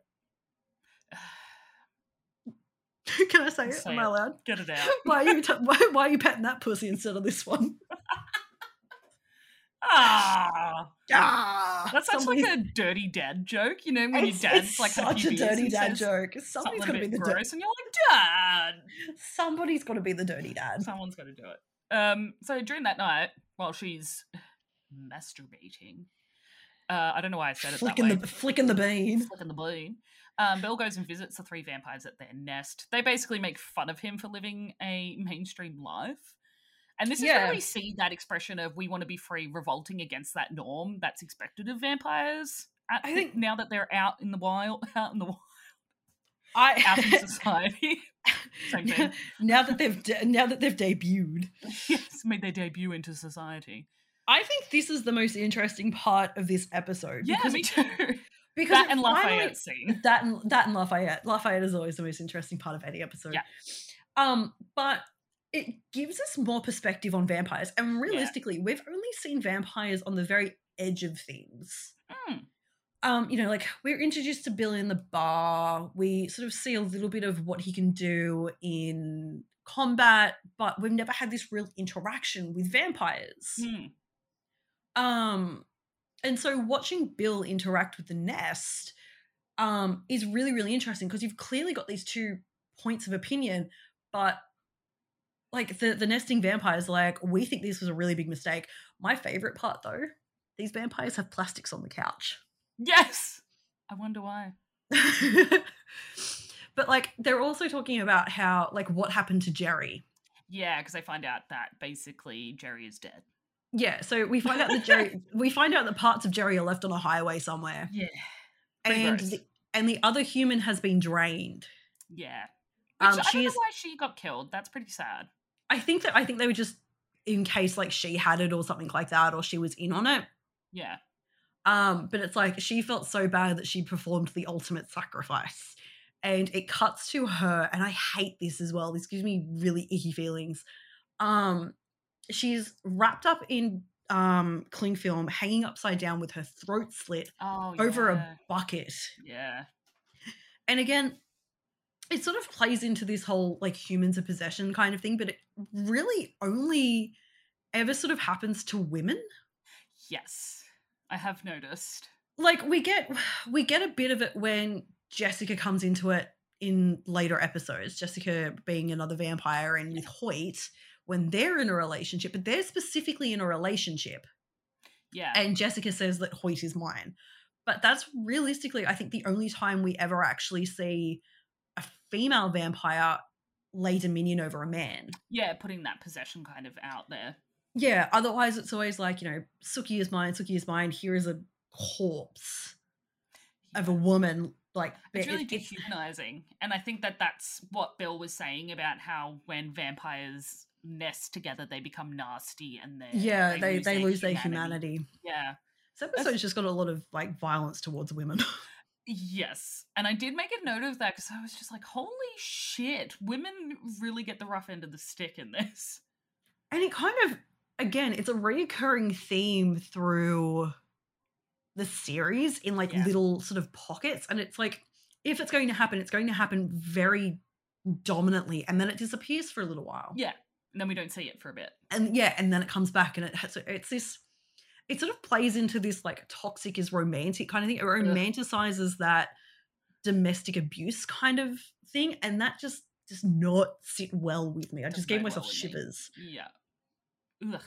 Can I say it? Say Am I allowed? Get it out. Why are you t- why, why are you petting that pussy instead of this one? Ah, Ah, that's such like a dirty dad joke, you know, when your dad's it's like such few a dirty dad joke. Somebody's to be the dirty. gross, and you're like, Dad. Somebody's got to be the dirty dad. Someone's got to do it. Um, so during that night, while she's masturbating, uh, I don't know why I said it Flicking that way. the flicking the bean. flicking the bean. Um, Bill goes and visits the three vampires at their nest. They basically make fun of him for living a mainstream life. And this is Yeah. where we see that expression of we want to be free, revolting against that norm that's expected of vampires. I the- think- now that they're out in the wild, out in the wild, I out in society, same thing. now that they've de- now that they've debuted, yes, made their debut into society. I think this is the most interesting part of this episode. Yeah, because me too. Because that and finally- Lafayette scene. that and that and Lafayette. Lafayette is always the most interesting part of any episode. Yeah. Um, but it gives us more perspective on vampires, and realistically, we've only seen vampires on the very edge of things. Mm, um, you know, like we're introduced to Bill in the bar. We sort of see a little bit of what he can do in combat, but we've never had this real interaction with vampires. mm. Um, and so watching Bill interact with the nest um, is really, really interesting because you've clearly got these two points of opinion, but like the the nesting vampires, like we think this was a really big mistake. My favorite part, though, these vampires have plastics on the couch. Yes. I wonder why. but like they're also talking about how like what happened to Jerry. Yeah, because they find out that basically Jerry is dead. Yeah, so we find out that Jerry we find out that parts of Jerry are left on a highway somewhere. Yeah. And gross. the, and the other human has been drained. Yeah. Which Um I don't know why she got killed. That's pretty sad. I think that I think they were just in case like she had it or something like that or she was in on it. Yeah. Um, but it's like she felt so bad that she performed the ultimate sacrifice. And it cuts to her, and I hate this as well. This gives me really icky feelings. Um, she's wrapped up in um cling film hanging upside down with her throat slit Oh, over yeah. a bucket. Yeah. And again, it sort of plays into this whole like humans of possession kind of thing, but it really only ever sort of happens to women. Yes. I have noticed. Like we get we get a bit of it when Jessica comes into it in later episodes. Jessica being another vampire and with Hoyt when they're in a relationship, but they're specifically in a relationship. Yeah. And Jessica says that Hoyt is mine. But that's realistically, I think, the only time we ever actually see a female vampire lay dominion over a man. yeah, putting that possession kind of out there. Yeah, otherwise it's always like, you know, Sookie is mine, Sookie is mine. Here is a corpse of a woman. Like, It's really dehumanizing. And I think that that's what Bill was saying about how when vampires nest together, they become nasty and they yeah, they, they lose their humanity. humanity. Yeah. This episode's just got a lot of like violence towards women. Yes. And I did make a note of that because I was just like, holy shit, women really get the rough end of the stick in this. and it kind of again it's a recurring theme through the series in like Yeah. little sort of pockets and it's like if it's going to happen it's going to happen very dominantly and then it disappears for a little while Yeah. And then we don't see it for a bit. and yeah and then it comes back and it has it's this it sort of plays into this like toxic is romantic kind of thing it romanticizes that domestic abuse kind of thing and that just does not sit well with me i just gave myself well with me. shivers Yeah. Ugh.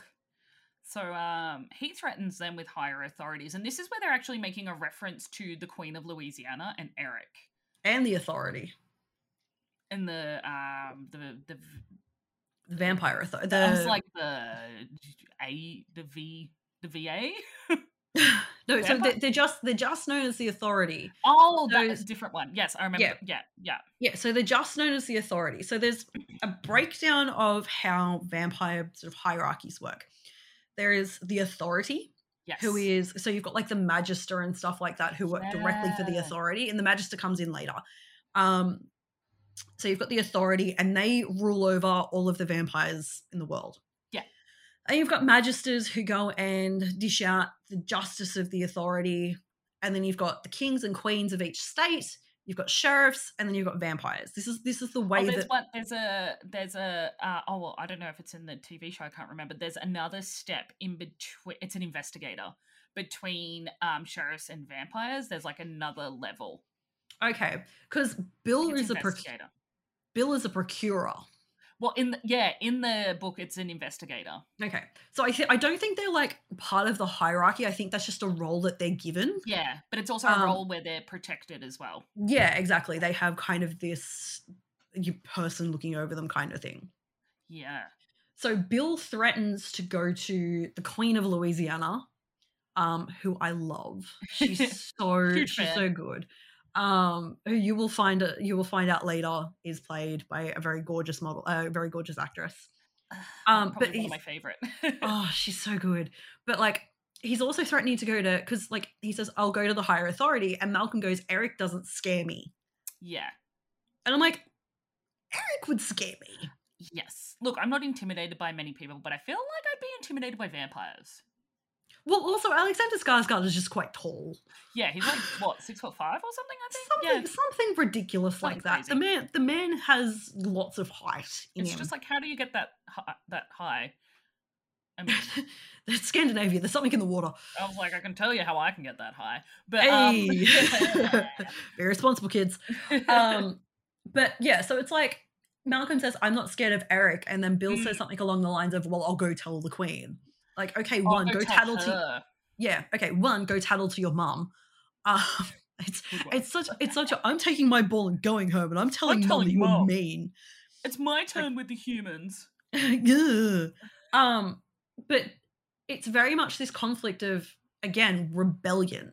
So um, he threatens them with higher authorities, and this is where they're actually making a reference to the Queen of Louisiana and Eric and the authority and the um the the vampire authority. I was like the A the V the VA. no, so they're, they're just they're just known as the authority. Oh, Those- that's a different one. Yes, I remember. Yeah. Yeah, yeah, Yeah, so they're just known as the authority. So there's a breakdown of how vampire sort of hierarchies work. There is the authority, yes. who is so you've got like the magister and stuff like that who work directly for the authority, and the magister comes in later. Um, so you've got the authority, and they rule over all of the vampires in the world. Yeah. And you've got magisters who go and dish out the justice of the authority, and then you've got the kings and queens of each state. You've got sheriffs, and then you've got vampires. This is this is the way Oh, there's that one. There's a. There's a. Uh, oh well, I don't know if it's in the TV show. I can't remember. There's another step in between. It's an investigator between um, sheriffs and vampires. There's like another level. Okay, because Bill it's is a proc- Bill is a procurer. Well, in the, yeah, in the book, it's an investigator. Okay, so I th- I don't think they're like part of the hierarchy. I think that's just a role that they're given. Yeah, but it's also a Um, role where they're protected as well. Yeah, exactly. They have kind of this you person looking over them kind of thing. Yeah. So Bill threatens to go to the Queen of Louisiana, um, who I love. She's so she's fan. so good. Um, who you will find you will find out later is played by a very gorgeous model, a very gorgeous actress. Um, but Probably one of my favorite. oh, she's so good. But like, he's also threatening to go to because like he says, "I'll go to the higher authority," and Malcolm goes, "Eric doesn't scare me," yeah. and I'm like, Eric would scare me. Yes. Look, I'm not intimidated by many people, but I feel like I'd be intimidated by vampires. Well, also Alexander Skarsgård is just quite tall. Yeah, he's like what six foot five or something. I think. Something, yeah. something ridiculous like Something that. The man, the man has lots of height in It's him. just like, how do you get that that high? I mean, It's Scandinavia. There's something in the water. I was like, I can tell you how I can get that high, but um, Hey, very responsible kids. Um, but yeah, so it's like Malcolm says, "I'm not scared of Eric," and then Bill says Mm. something along the lines of, "Well, I'll go tell the Queen." Like, okay, I'll one, go, tattle to her. yeah, okay, one, go tattle to your mom. Um, it's it's such it's such a I'm taking my ball and going home, and I'm telling mum telling you were mum. mean. It's my turn with the humans. Ugh. um, but it's very much this conflict of again rebellion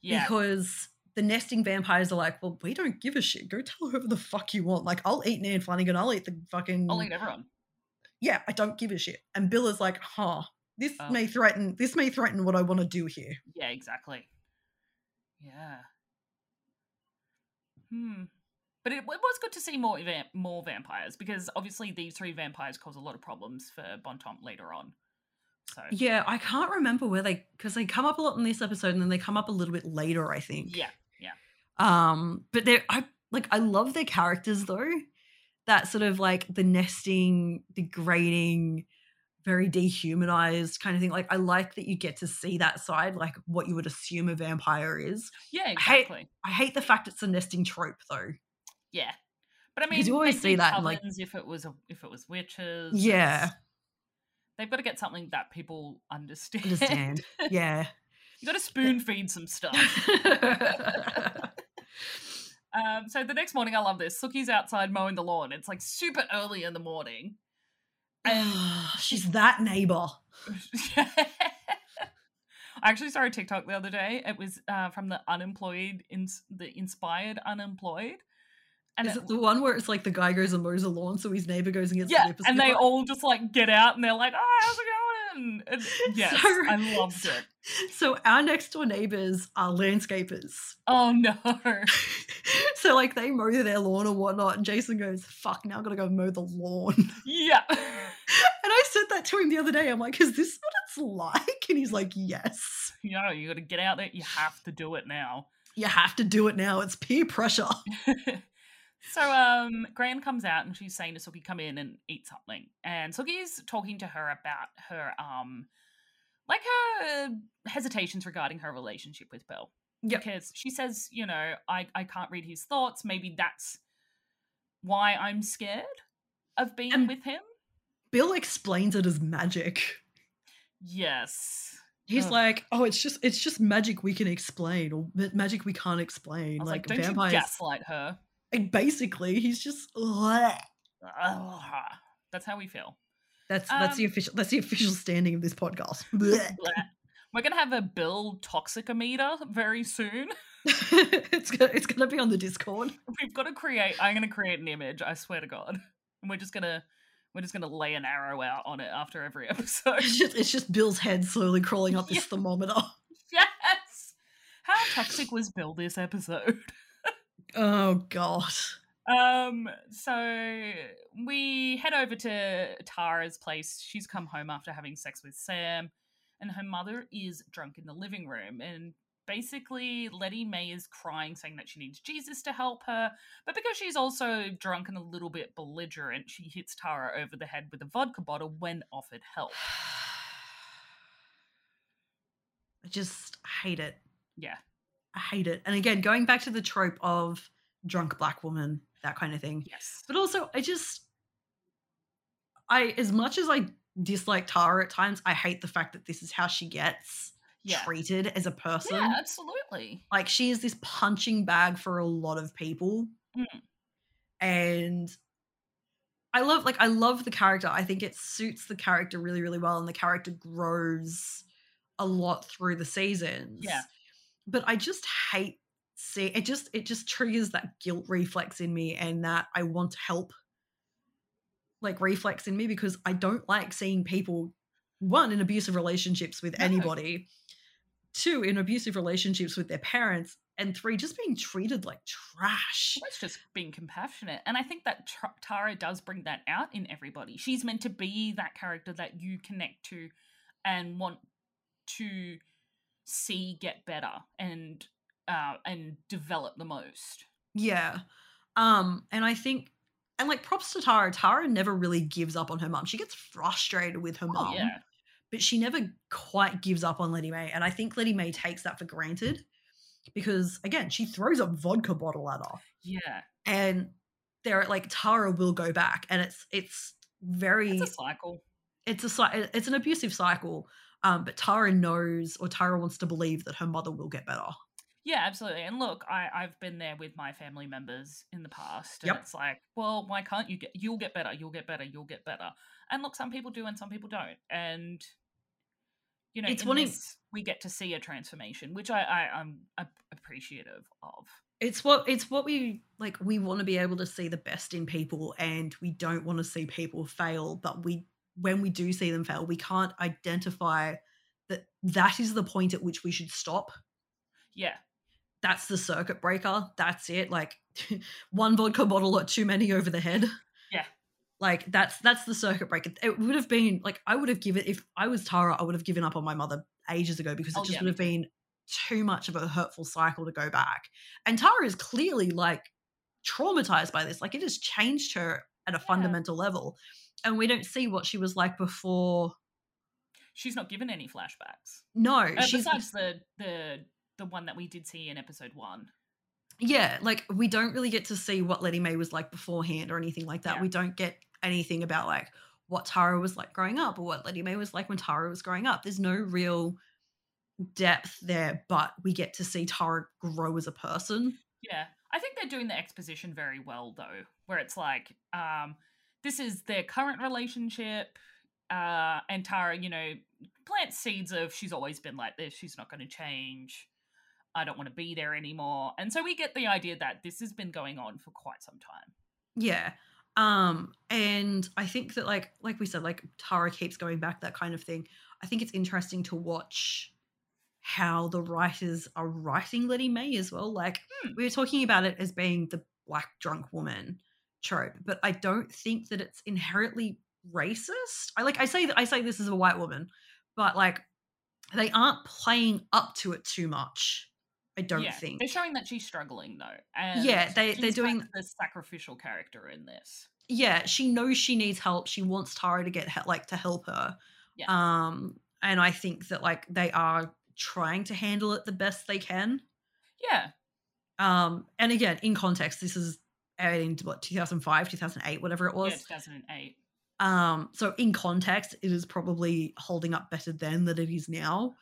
Yeah, because the nesting vampires are like, well, we don't give a shit. Go tell whoever the fuck you want. Like, I'll eat Nan Flanagan. I'll eat the fucking. I'll eat everyone. Yeah, I don't give a shit. And Bill is like, huh, this Oh. may threaten. This may threaten what I want to do here. Yeah, exactly. Yeah. Hmm. But it, it was good to see more va- more vampires because obviously these three vampires cause a lot of problems for Bon Temps later on. So Yeah, I can't remember where they because they come up a lot in this episode and then they come up a little bit later, I think. Yeah, yeah, Um, but they're I like I love their characters though. That sort of like the nesting, degrading, very dehumanized kind of thing. Like I like that you get to see that side, like what you would assume a vampire is. yeah, exactly. I hate the fact it's a nesting trope though. Yeah, but I mean, you always see that like- if it was a, if it was witches. Yeah. they've got to get something that people understand. Understand. Yeah. you got to spoon feed some stuff. Um, so the next morning, I love this. Sookie's outside mowing the lawn. It's like super early in the morning. And she's that neighbor. I actually saw a TikTok the other day. It was uh, from the unemployed, ins- the inspired unemployed. And Is it- it the one where it's like the guy goes and mows the lawn, so his neighbor goes and gets yeah, the and they all just like get out and they're like, "Oh, how's it going?" And yes, So- I loved it. So our next door neighbors are landscapers. Oh no, so like they mow their lawn or whatnot, and Jason goes, "Fuck, now I've gotta go mow the lawn." Yeah. and I said that to him the other day. I'm like, "Is this what it's like?" And he's like, "Yes, you know, you got to get out there. You have to do it now. you have to do it now. It's peer pressure." So um Gran comes out and she's saying to Sookie, come in and eat something. And Sookie's talking to her about her um like her hesitations regarding her relationship with Bill. Because she says, you know, I, I can't read his thoughts. Maybe that's why I'm scared of being And- with him. Bill explains it as magic. Yes. He's Ugh. like, "Oh, it's just it's just magic we can explain, or magic we can't explain." like, like, don't vampires. you gaslight her. Like, basically, he's just. Ugh. That's how we feel. That's that's the Um, official that's the official standing of this podcast. We're gonna have a Bill toxicometer very soon. it's gonna it's gonna be on the Discord. We've got to create. I'm gonna create an image. I swear to God, and we're just gonna we're just gonna lay an arrow out on it after every episode. It's just it's just Bill's head slowly crawling up this Yeah. thermometer. yes. How toxic was Bill this episode? Oh god. Um. So we head over to Tara's place. She's come home after having sex with Sam, and her mother is drunk in the living room. And basically, Lettie Mae is crying, saying that she needs Jesus to help her. But because she's also drunk and a little bit belligerent, she hits Tara over the head with a vodka bottle when offered help. I just hate it. Yeah. I hate it. And again, going back to the trope of drunk black woman, that kind of thing. Yes. But also, I just, I as much as I dislike Tara at times, I hate the fact that this is how she gets Yeah. treated as a person. Yeah, absolutely. Like she is this punching bag for a lot of people. Mm. And I love like I love the character. I think it suits the character really, really well, and the character grows a lot through the seasons. Yeah. But I just hate see it just it just triggers that guilt reflex in me and that I want to help like reflex in me because I don't like seeing people one in abusive relationships with anybody, two in abusive relationships with their parents, and three just being treated like trash. Well, It's just being compassionate. And I think that Tara does bring that out in everybody. She's meant to be that character that you connect to and want to see get better and uh, and develop the most. Yeah. Um, and I think and like props to Tara, Tara never really gives up on her mom. She gets frustrated with her Oh, yeah. but she never quite gives up on Lettie Mae. And I think Lettie Mae takes that for granted because again, she throws a vodka bottle at her. Yeah. And there like Tara will go back and it's it's very It's a cycle. it's a it's an abusive cycle. Um, but Tara knows or Tara wants to believe that her mother will get better. Yeah, absolutely. And look, I, I've been there with my family members in the past. And Yep. it's like, well, why can't you get you'll get better, you'll get better, you'll get better. And look, some people do and some people don't. And you know, It's of- this, we get to see a transformation, which I, I I'm appreciative of. it's what it's what we like we want to be able to see the best in people and we don't want to see people fail but we when we do see them fail we can't identify that that is the point at which we should stop Yeah. that's the circuit breaker that's it like one vodka bottle or too many over the head Yeah. Like that's that's the circuit breaker. It would have been like I would have given if I was Tara, I would have given up on my mother ages ago because it Oh, just yeah, would have been too much of a hurtful cycle to go back. And Tara is clearly like traumatized by this. Like it has changed her at a fundamental level. And we don't see what she was like before. She's not given any flashbacks. No, Uh, she's besides the the the one that we did see in episode one. yeah, like we don't really get to see what Lettie Mae was like beforehand or anything like that. Yeah. We don't get anything about like what Tara was like growing up or what Lettie Mae was like when Tara was growing up. There's no real depth there, but we get to see Tara grow as a person. Yeah. I think they're doing the exposition very well though, where it's like, um, this is their current relationship, uh, and Tara, you know, plants seeds of she's always been like this, she's not gonna change. I don't want to be there anymore. And so we get the idea that this has been going on for quite some time. Yeah. Um and I think that like like we said like Tara keeps going back that kind of thing. I think it's interesting to watch how the writers are writing Lettie Mae as well. Like Hmm. we were talking about it as being the black drunk woman trope, but I don't think that it's inherently racist. I like I say I say this as a white woman, but like they aren't playing up to it too much. I don't yeah. think. They're showing that she's struggling though. And Yeah, they- they're doing- the sacrificial character in this. yeah she knows she needs help she wants tara to get like to help her Yeah. um and i think that like they are trying to handle it the best they can Yeah. um and again in context this is in what 2005 2008 whatever it Yeah, was 2008. um so in context it is probably holding up better then than it is now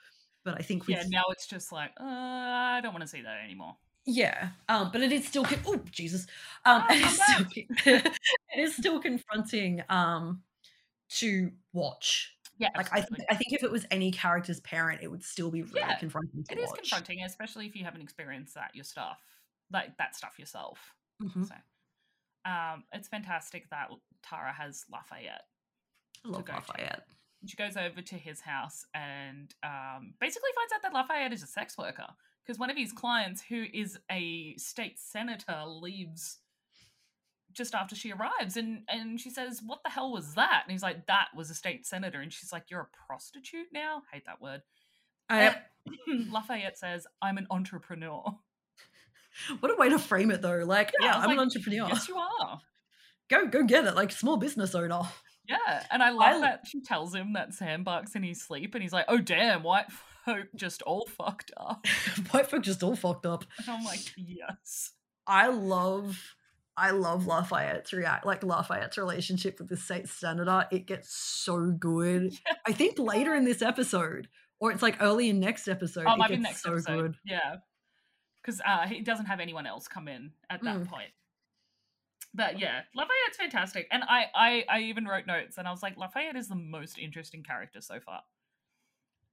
but i think with Yeah, now it's just like, uh, I don't want to see that anymore. Yeah, um, but it is still. Oh Jesus! Um, Oh, it, is still, it is still confronting um, to watch. Yeah, Like I, th- I think if it was any character's parent, it would still be really Yeah, confronting to It is watch. confronting, especially if you haven't experienced that your stuff, like that stuff yourself. Mhm. So, um, it's fantastic that Tara has Lafayette. I love go to. Lafayette. She goes over to his house and um, basically finds out that Lafayette is a sex worker because one of his clients, who is a state senator, leaves just after she arrives, and and she says, "What the hell was that?" And he's like, "That was a state senator," and she's like, "You're a prostitute now." Hate that word. I, Lafayette says, "I'm an entrepreneur." what a way to frame it, though. Like, Yeah, yeah, I'm an entrepreneur. Yes, you are. Go, go get it. Like small business owner. Yeah, and I love I- that she tells him that Sam barks in his sleep, and he's like, "Oh damn, white folk just all fucked up." White folk just all fucked up. And I'm like, "Yes." I love I love Lafayette's react like Lafayette's relationship with the state senator. It gets so good. I think later in this episode, or it's like early in next episode, Oh, it gets next so episode. good. Yeah, because uh, he doesn't have anyone else come in at that Mm. point. But yeah, Lafayette's fantastic, and I, I I even wrote notes, and I was like, Lafayette is the most interesting character so far.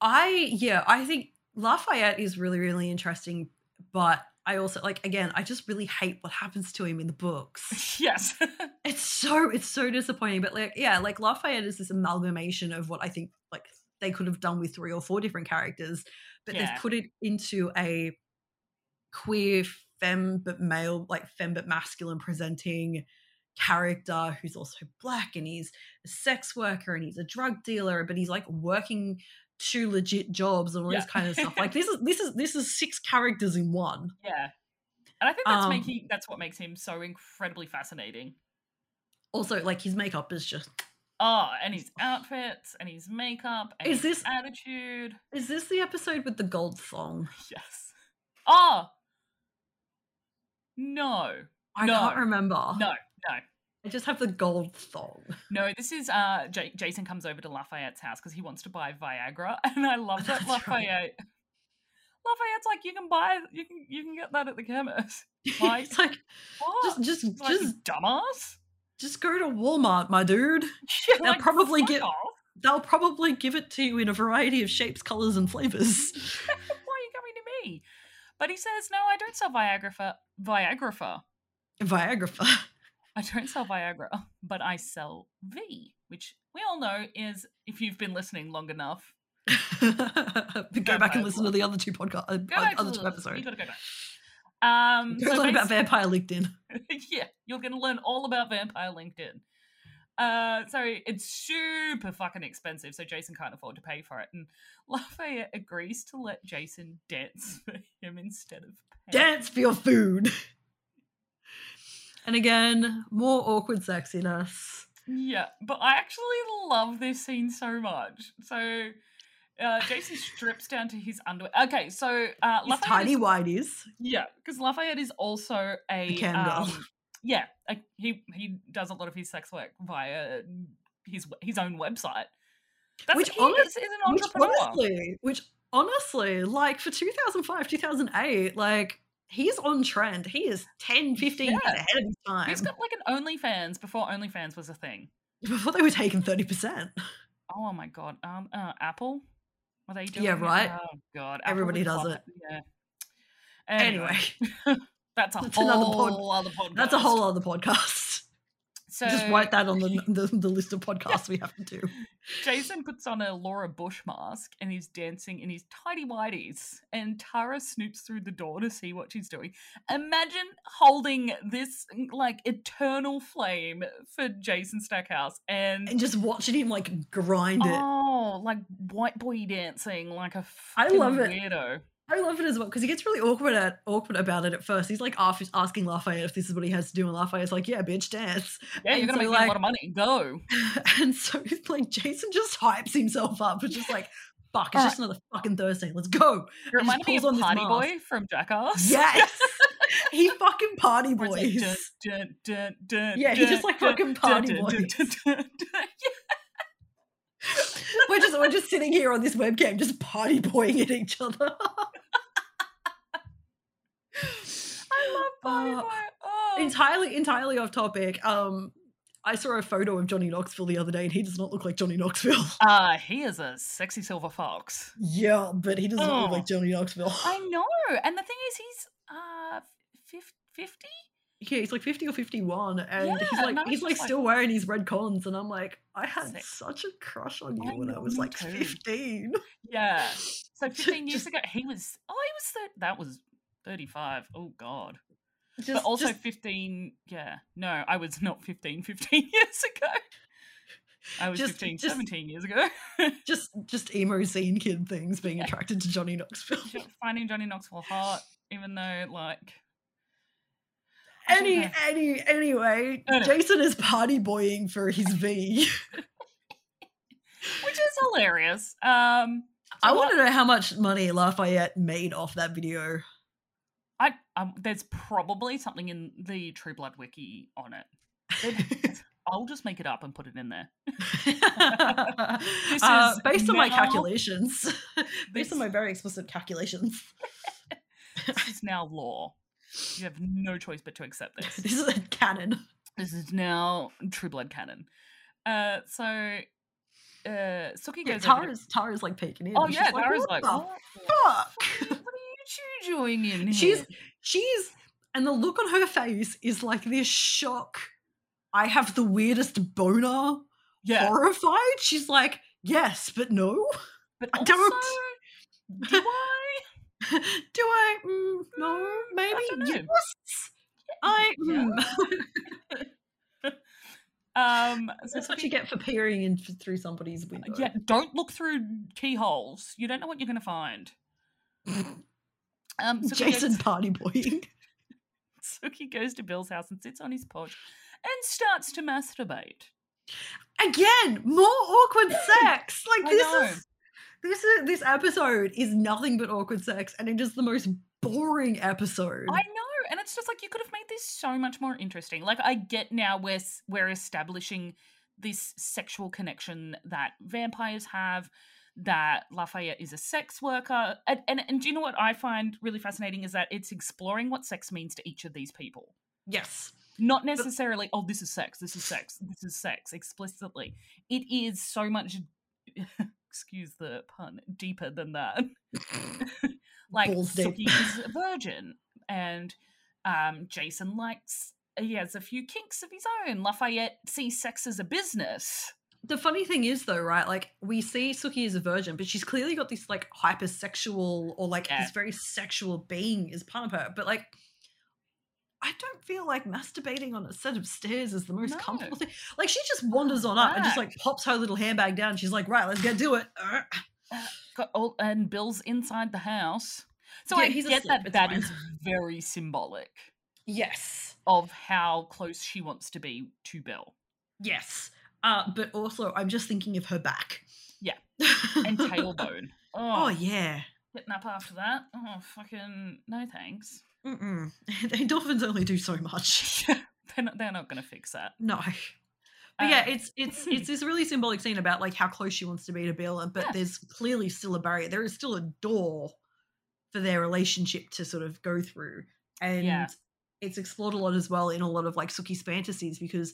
I yeah, I think Lafayette is really, really interesting, but I also like again, I just really hate what happens to him in the books. yes, it's so it's so disappointing. But like, yeah, like Lafayette is this amalgamation of what I think like they could have done with three or four different characters, but Yeah. they've put it into a queer femme but male, like femme but masculine presenting character who's also black and he's a sex worker and he's a drug dealer, but he's like working two legit jobs and all Yeah. this kind of stuff. Like this is this is this is six characters in one. yeah, and I think that's Um, making that's what makes him so incredibly fascinating. Also, like his makeup is just Oh, and his outfits and his makeup and Is his this- attitude. Is this the episode with the gold thong? Yes. Oh. No. I No. can't remember. No. No. I just have the gold thong. No, this is uh J- Jason comes over to Lafayette's house because he wants to buy Viagra, and I love that That's right. Lafayette. Lafayette's like, you can buy, you can, you can get that at the chemist. Like, it's like What? just just like, just dumbass. just go to Walmart, my dude. Yeah, They'll probably get- off. They'll probably give it to you in a variety of shapes, colors, and flavors. Why are you coming to me? But he says, no, I don't sell Viagra for Viagra. Viagra. I don't sell Viagra, but I sell V, which we all know is, if you've been listening long enough, go back and listen to the other two podcast, uh, go other the two episodes. You gotta go back. Um, Go so learn about Vampire LinkedIn. yeah, you're gonna learn all about Vampire LinkedIn. Uh, so it's super fucking expensive. So Jason can't afford to pay for it, and Lafayette agrees to let Jason dance for him instead of paying. Dance for your food. And again, more awkward sexiness. Yeah, but I actually love this scene so much. So uh, Jason strips down to his underwear. Okay, so uh, His Lafayette tiny is-. Yeah, because Lafayette is also a, A girl. um, yeah, he he does a lot of his sex work via his his own website. That's, Which honest- is, is an Which honestly, which honestly, like for 2005, 2008, like he's on trend. He is 10, 15 years Yeah. ahead of his time. He's got like an OnlyFans before OnlyFans was a thing. Before they were taking 30%. Oh my god, um, uh, Apple, are they doing? Yeah, it? right. Oh god, Apple Everybody does love it. Yeah. Anyway, that's a That's whole pod- other podcast. that's a whole other podcast. So Just write that on the, the, the list of podcasts we have to do. Jason puts on a Laura Bush mask and he's dancing in his tidy whities. And Tara snoops through the door to see what she's doing. Imagine holding this like eternal flame for Jason Stackhouse and, And just watching him like grind it. oh, like white boy dancing like a I love it. weirdo. I love it as well because he gets really awkward at awkward about it at first. He's like asking Lafayette if this is what he has to do, and Lafayette's like, "Yeah, bitch, dance." Yeah, you're gonna so, make like- a lot of money. Go. and so he's like Jason just hypes himself up. It's just like, "Fuck, it's Alright. just another fucking Thursday. Let's go." You reminded me of Party. Boy from Jackass. Yes, he fucking party it's like, boys. dun, dun, dun, dun, Yeah, he just, like, fucking party boys. dun. we're just we're just sitting here on this webcam, just party boying at each other. I love Party Uh, Boy. Oh. entirely entirely off topic. Um, I saw a photo of Johnny Knoxville the other day, and he does not look like Johnny Knoxville. Uh, he is a sexy silver fox. yeah, but he does not look Oh. like Johnny Knoxville. I know. And the thing is, he's uh 50? Yeah, he's like 50 or 51, and he's like and he's like just like- still wearing his red cons, and I'm like, I had Sick. such a crush on you I when I was like too. 15. Yeah. So 15 years ago, he was. Oh, he was. Thir- that was 35. Oh, God. Just, but also just- 15. Yeah. No, I was not 15 15 years ago. I was Just- 15 just- 17 years ago. just just emo scene kid things being attracted to Johnny Knoxville. Finding Johnny Knoxville hot, even though, like. Any any anyway, Anyway. Jason is party boying for his V. Which is hilarious. Um. I want to know how much money Lafayette made off that video. I um, there's probably something in the True Blood wiki on it. I'll just make it up and put it in there. This Uh, is based on my calculations, based on my very explicit calculations, This is now law. You have no choice but to accept this. this is a canon. This is now True Blood canon. Uh, so uh, Sookie Yeah, goes over to- Tara's Tara's like peeking in. Oh yeah, like, Tara's what like, the what, fuck? what are you two doing in here? She's she's and the look on her face is like this shock. I have the weirdest boner. yeah, Horrified. She's like, yes, but no. but I also, don't- do I? Do I? Mm, no, maybe. don't know. Yes. I. Mm. Um, so That's what you get for peering in through somebody's window. Yeah, don't look through keyholes. You don't know what you're going to find. Um, Jason goes, party boying. Sookie goes to Bill's house and sits on his porch and starts to masturbate. Again, more awkward sex. Like I this know. is this is this episode is nothing but awkward sex, and it is the most boring episode. I know, and it's just like you could have made this so much more interesting. Like I get now we're we're establishing this sexual connection that vampires have. That Lafayette is a sex worker, and, and and do you know what I find really fascinating is that it's exploring what sex means to each of these people. yes. not necessarily oh this is sex this is sex this is sex explicitly it is so much excuse the pun deeper than that like Balls deep. Sookie is a virgin and um jason likes he has a few kinks of his own lafayette sees sex as a business The funny thing is, though, right? Like we see Sookie as a virgin, but she's clearly got this like hypersexual or like Yeah. this very sexual being as part of her. But like, I don't feel like masturbating on a set of stairs is the most No. comfortable thing. Like she just wanders on up and just like pops her little handbag down. She's like, right, let's go do it. Uh, Got all, and Bill's inside the house. So Yeah, I he's get asleep, that it's that fine. is very symbolic Yes. of how close she wants to be to Bill. Yes. Uh, but also I'm just thinking of her back. Yeah. And tailbone. oh Oh, yeah. getting up after that. Oh, fucking no thanks. Mm-mm. Endorphins only do so much. they're not, they're not going to fix that. No. But yeah, Um, it's it's it's this really symbolic scene about like how close she wants to be to Bill, but Yeah. there's clearly still a barrier. There is still a door for their relationship to sort of go through, and Yeah. it's explored a lot as well in a lot of like Sookie's fantasies because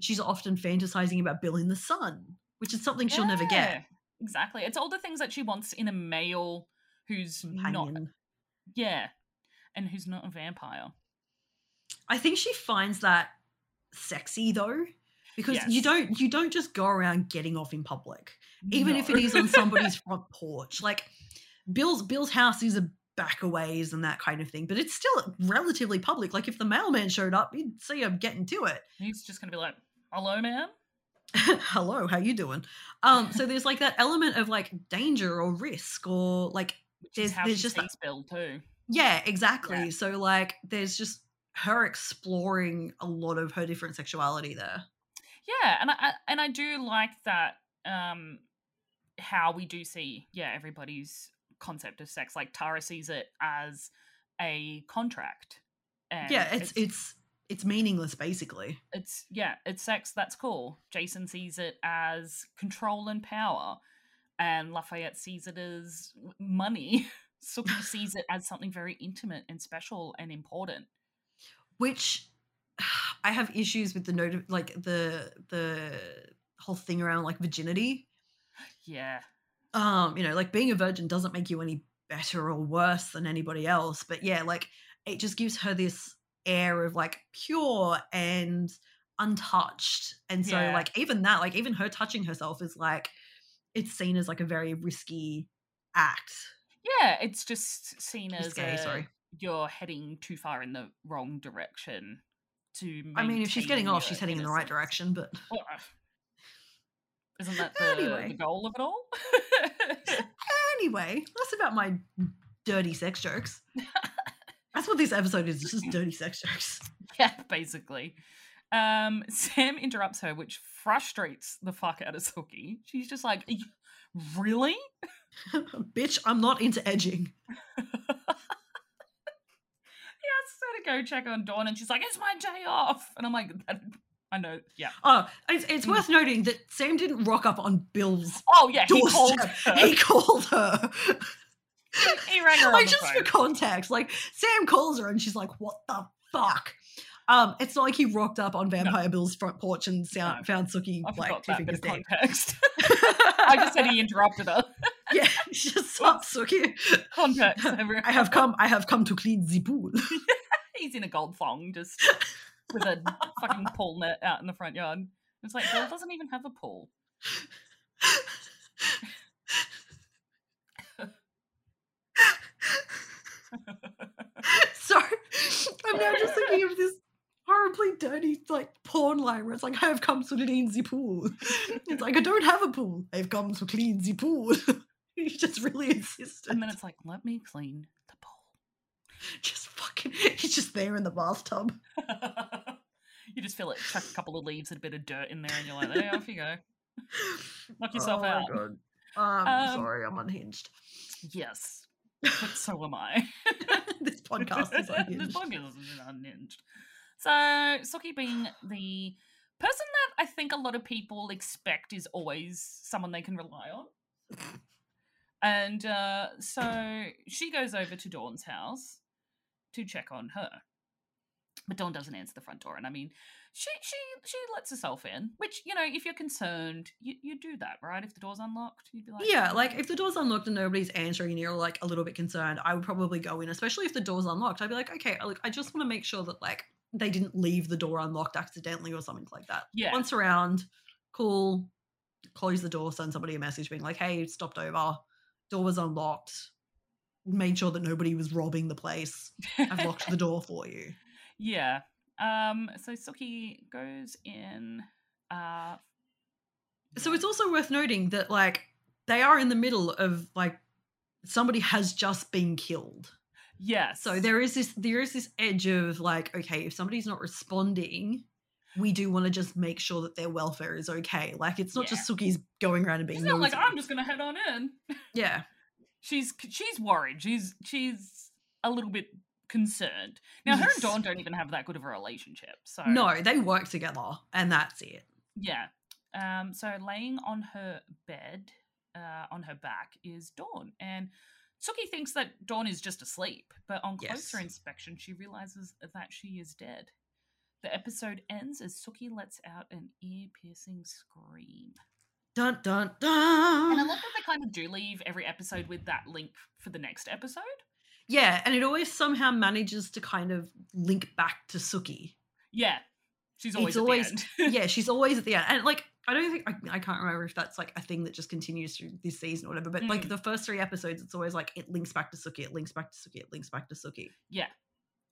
she's often fantasizing about Bill in the sun, which is something she'll never get. Exactly. It's all the things that she wants in a male who's not. Yeah. And who's not a vampire. I think she finds that sexy though, because you don't you don't just go around getting off in public. even if it is on somebody's front porch. Like Bill's Bill's house is a back a ways and that kind of thing, but it's still relatively public. Like if the mailman showed up, you'd see him getting to it. He's just going to be like, hello, man. Hello, how you doing? Um, so there's like that element of like danger or risk or like Which There's- there's just that- Bill, too. Yeah, exactly. Yeah. So like there's just her exploring a lot of her different sexuality there. Yeah, and I, I and I do like that um how we do see yeah everybody's concept of sex. Like Tara sees it as a contract. And yeah, it's it's it's meaningless basically. it's yeah, it's sex. That's cool. Jason sees it as control and power, and Lafayette sees it as money. Sees it as something very intimate and special and important. which I have issues with the note of like the the whole thing around like virginity. Yeah, Um, you know, like being a virgin doesn't make you any better or worse than anybody else, but yeah, like it just gives her this air of like pure and untouched. And so Yeah. like even that, like even her touching herself is like it's seen as like a very risky act. Yeah. It's just seen as Risque, a, sorry. you're heading too far in the wrong direction. To I mean, if she's getting off, she's heading in the right direction, but Well, isn't that the, Anyway. the goal of it all? Anyway, that's about my dirty sex jokes. That's what this episode is, it's just dirty sex jokes. yeah, basically. Um, Sam interrupts her, which frustrates the fuck out of Sookie. She's just like, really? Bitch, I'm not into edging. He asks her to go check on Dawn, and she's like, "It's my day off," and I'm like, that, "I know, yeah." Oh, it's, it's worth noting that Sam didn't rock up on Bill's Oh yeah, he called her. He called her. He rang her like just for context, like Sam calls her and she's like, "What the fuck?" Um, it's not like he rocked up on Vampire Bill's front porch and sound, No. found Sookie I like forgot two that bit fingers of deep. context. I just said he interrupted her. yeah, just stop, Sookie. Context. everyone. I have come. I have come to clean the pool. He's in a gold thong, just with a fucking pool net out in the front yard. It's like Bill doesn't even have a pool. Sorry, I'm now just thinking of this horribly dirty like porn line where it's like I have come to clean the pool. It's like I don't have a pool. I've come to clean the pool. he just really insisted. And then it's like, let me clean the bowl. just fucking he's just there in the bathtub. you just feel it, chuck a couple of leaves and a bit of dirt in there, and you're like, there, off you go. Knock yourself out. oh out. My God. I'm Um, sorry, I'm unhinged. Yes, but so am I. this podcast is unhinged. this podcast is unhinged. So Sookie being the person that I think a lot of people expect is always someone they can rely on. And uh, so she goes over to Dawn's house to check on her. But Dawn doesn't answer the front door. And I mean, she she she lets herself in, which, you know, if you're concerned, you, you do that, right? If the door's unlocked, you'd be like, Yeah, "Oh, like if the door's unlocked and nobody's answering and you're like a little bit concerned, I would probably go in, especially if the door's unlocked. I'd be like, okay, look, I just want to make sure that like they didn't leave the door unlocked accidentally or something like that. Yeah. Once around, cool, close the door, send somebody a message being like, hey, stopped over, door was unlocked, made sure that nobody was robbing the place. I've locked the door for you. Yeah. Um. So Sookie goes in. Uh. So it's also worth noting that like they are in the middle of like somebody has just been killed. Yes. So there is this there is this edge of like, okay, if somebody's not responding, we do want to just make sure that their welfare is okay. Like it's not just Sookie's going around and being She's not like. I'm just gonna head on in. yeah. She's she's worried. She's she's a little bit concerned. Now her and Dawn don't even have that good of a relationship. So No, they work together and that's it. Yeah. Um, so laying on her bed, uh, on her back, is Dawn. And Sookie thinks that Dawn is just asleep, but on closer Yes. inspection, she realizes that she is dead. The episode ends as Sookie lets out an ear piercing scream. Dun dun dun! And I love that they kind of do leave every episode with that link for the next episode. Yeah, and it always somehow manages to kind of link back to Sookie. Yeah. She's always It's at always- the end. yeah, she's always at the end. And like, I don't think, I, I can't remember if that's like a thing that just continues through this season or whatever, but like Mm. the first three episodes, it's always like it links back to Sookie, it links back to Sookie, it links back to Sookie. yeah.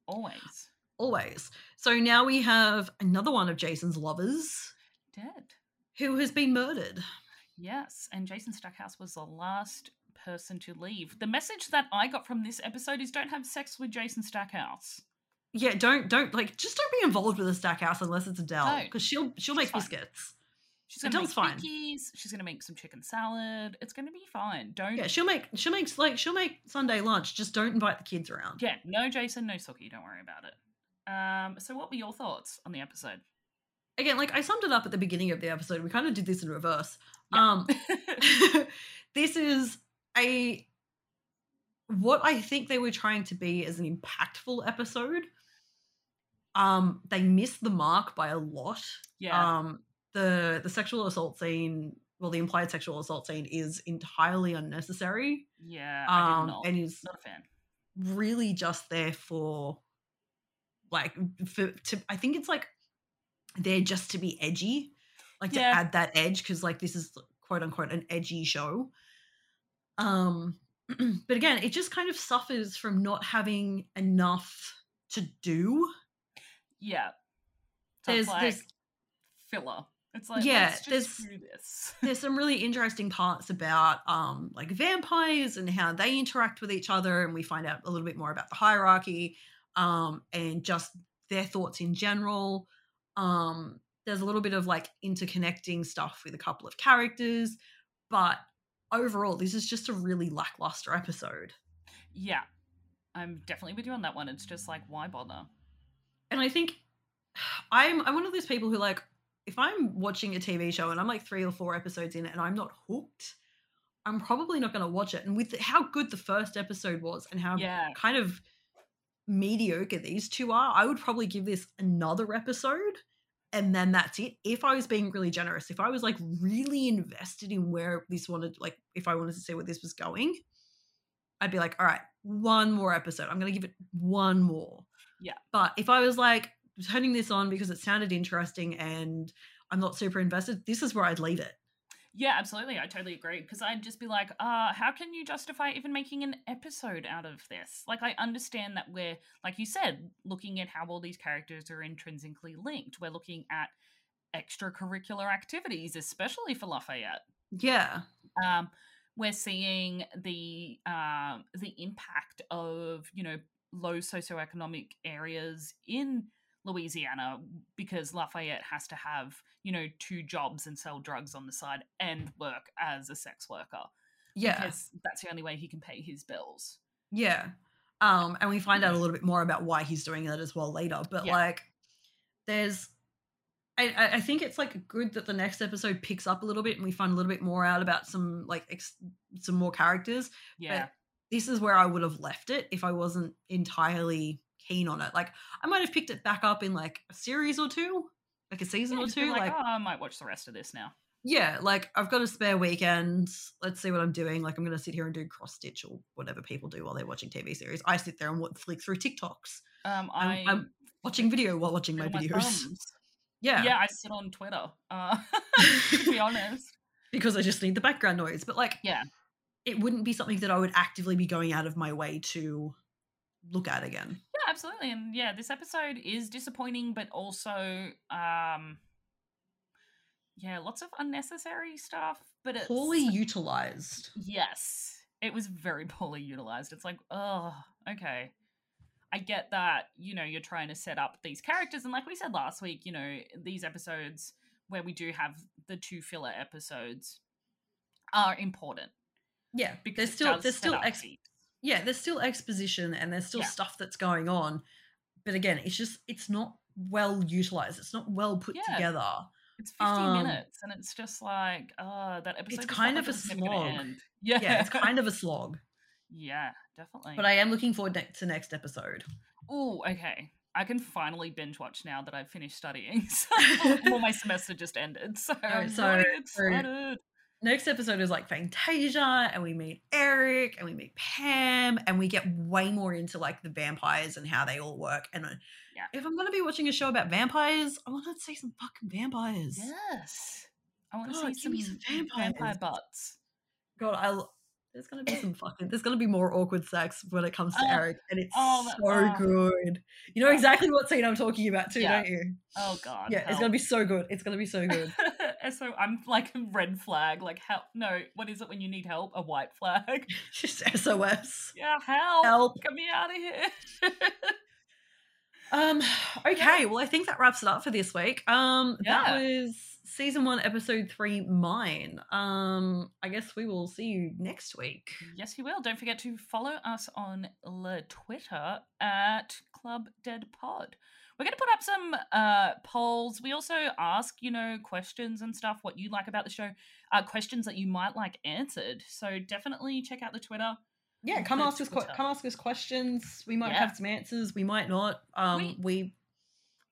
Always. Always. So now we have another one of Jason's lovers Dead. who has been murdered. Yes, and Jason Stackhouse was the last person to leave. The message that I got from this episode is don't have sex with Jason Stackhouse. Yeah, don't, don't, like, just don't be involved with a Stackhouse unless it's Adele because she'll, she'll make fine. biscuits. She's gonna Adele's make cookies. She's gonna make some chicken salad. It's gonna be fine. Don't. Yeah, she'll make, she'll make, like, she'll make Sunday lunch. Just don't invite the kids around. Yeah, no Jason, no Sookie. Don't worry about it. Um. So, what were your thoughts on the episode? Again, like, I summed it up at the beginning of the episode. We kind of did this in reverse. Yeah. Um, this is a what I think they were trying to be as an impactful episode. Um, they missed the mark by a lot. yeah. Um, the the sexual assault scene, well, the implied sexual assault scene is entirely unnecessary. yeah. Um, and is not a fan. really just there for like for to I think it's like there just to be edgy, like Yeah. to add that edge because like this is quote unquote an edgy show. Um, but again, it just kind of suffers from not having enough to do. Yeah. So There's like there's filler. It's like Yeah, there's- there's some really interesting parts about um like vampires and how they interact with each other and we find out a little bit more about the hierarchy um and just their thoughts in general um there's a little bit of like interconnecting stuff with a couple of characters but overall this is just a really lackluster episode Yeah. I'm definitely with you on that one. It's just like, why bother? and i think i'm i'm one of those people who like if i'm watching a tv show and i'm like three or four episodes in it and i'm not hooked i'm probably not going to watch it and with how good the first episode was and how Yeah. kind of mediocre these two are i would probably give this another episode and then that's it. If i was being really generous if i was like really invested in where this wanted like if i wanted to see where this was going i'd be like all right one more episode. I'm going to give it one more. Yeah. but if i was like turning this on because it sounded interesting and i'm not super invested this is where i'd leave it Yeah, absolutely. I totally agree. Because I'd just be like, uh, how can you justify even making an episode out of this? Like, I understand that we're, like you said, looking at how all these characters are intrinsically linked. We're looking at extracurricular activities, especially for Lafayette. yeah um, we're seeing the um, the impact of you know low socioeconomic areas in Louisiana because Lafayette has to have you know two jobs and sell drugs on the side and work as a sex worker yeah because that's the only way he can pay his bills. Yeah. Um, and we find out a little bit more about why he's doing that as well later. But Yeah. like, there's, I, I- think it's like good that the next episode picks up a little bit and we find a little bit more out about some like ex- some more characters. Yeah, This is where I would have left it if I wasn't entirely keen on it. Like, I might have picked it back up in like a series or two, like a season Yeah, or two. like, Like, oh, I might watch the rest of this now. yeah, like I've got a spare weekend. Let's see what I'm doing. Like I'm going to sit here and do cross stitch or whatever people do while they're watching TV series. I sit there and flick through TikToks, Um, I'm- I I'm watching video while watching my videos. thumbs. Yeah, Yeah, I sit on Twitter. Uh, to be honest. because I just need the background noise. But like, Yeah. it wouldn't be something that I would actively be going out of my way to look at again. Yeah, absolutely. And yeah, this episode is disappointing, but also um yeah, lots of unnecessary stuff. But it's Poorly utilized. Yes. It was very poorly utilized. It's like, oh, okay. I get that, you know, you're trying to set up these characters. And like we said last week, you know, these episodes where we do have the two filler episodes are important. Yeah, Because they're still set still ex-. Yeah, there's still exposition and there's still Yeah. stuff that's going on. But again, it's just it's not well utilized. It's not well put Yeah. together. It's 15 Um, minutes and it's just like, oh, that episode. felt kind of a was never gonna slog. Yeah. Yeah, it's kind of a slog. yeah, definitely. But I am looking forward ne- to next episode. Oh, okay. I can finally binge watch now that I've finished studying. So, well, my semester just ended, so I'm so- so- excited. Next episode is like Fangtasia, and we meet Eric, and we meet Pam, and we get way more into like the vampires and how they all work. And uh, Yeah. if I'm gonna be watching a show about vampires, I want to see some fucking vampires. Yes, I want to see some some vampire butts. God, I there's gonna be some fucking there's gonna be more awkward sex when it comes to Oh, Eric, and it's oh, so oh. good. You know exactly what scene I'm talking about too, Yeah. don't you? Oh God, Yeah, it's gonna be so good. It's gonna be so good. so I'm like a red flag, like help. No, what is it when you need help? A white flag. Just SOS. Yeah, help! Help. Get me out of here. Um, okay, well, I think that wraps it up for this week. Um, Yeah. that was season one, episode three, mine. Um, I guess we will see you next week. Yes, you will. Don't forget to follow us on the Twitter at Club Dead Pod. We're going to put up some uh, polls. We also ask, you know, questions and stuff, what you like about the show, uh, questions that you might like answered. So definitely check out the Twitter. Yeah, come ask us. come ask us questions. We might Yeah. have some answers. We might not. Um, we,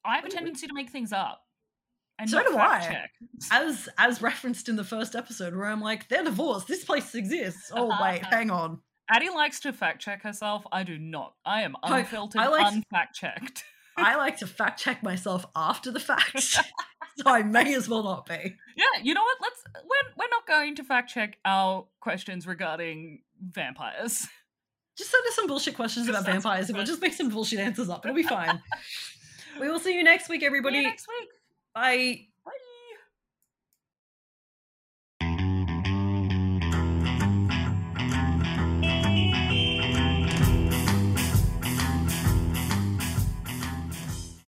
I have a We- we- tendency to make things up. And So do I. Check. as as referenced in the first episode, where I'm like, they're divorced. This place exists. Oh wait, hang on. Addie likes to fact check herself. I do not. I am unfiltered, I like- unfact checked. I like to fact check myself after the fact, so I may as well not be. Yeah, you know what? Let's we're we're not going to fact check our questions regarding vampires. Just send us some bullshit questions Just about vampires, and we'll just make some bullshit answers up. It'll be fine. we will see you next week, See everybody. you next week. Bye.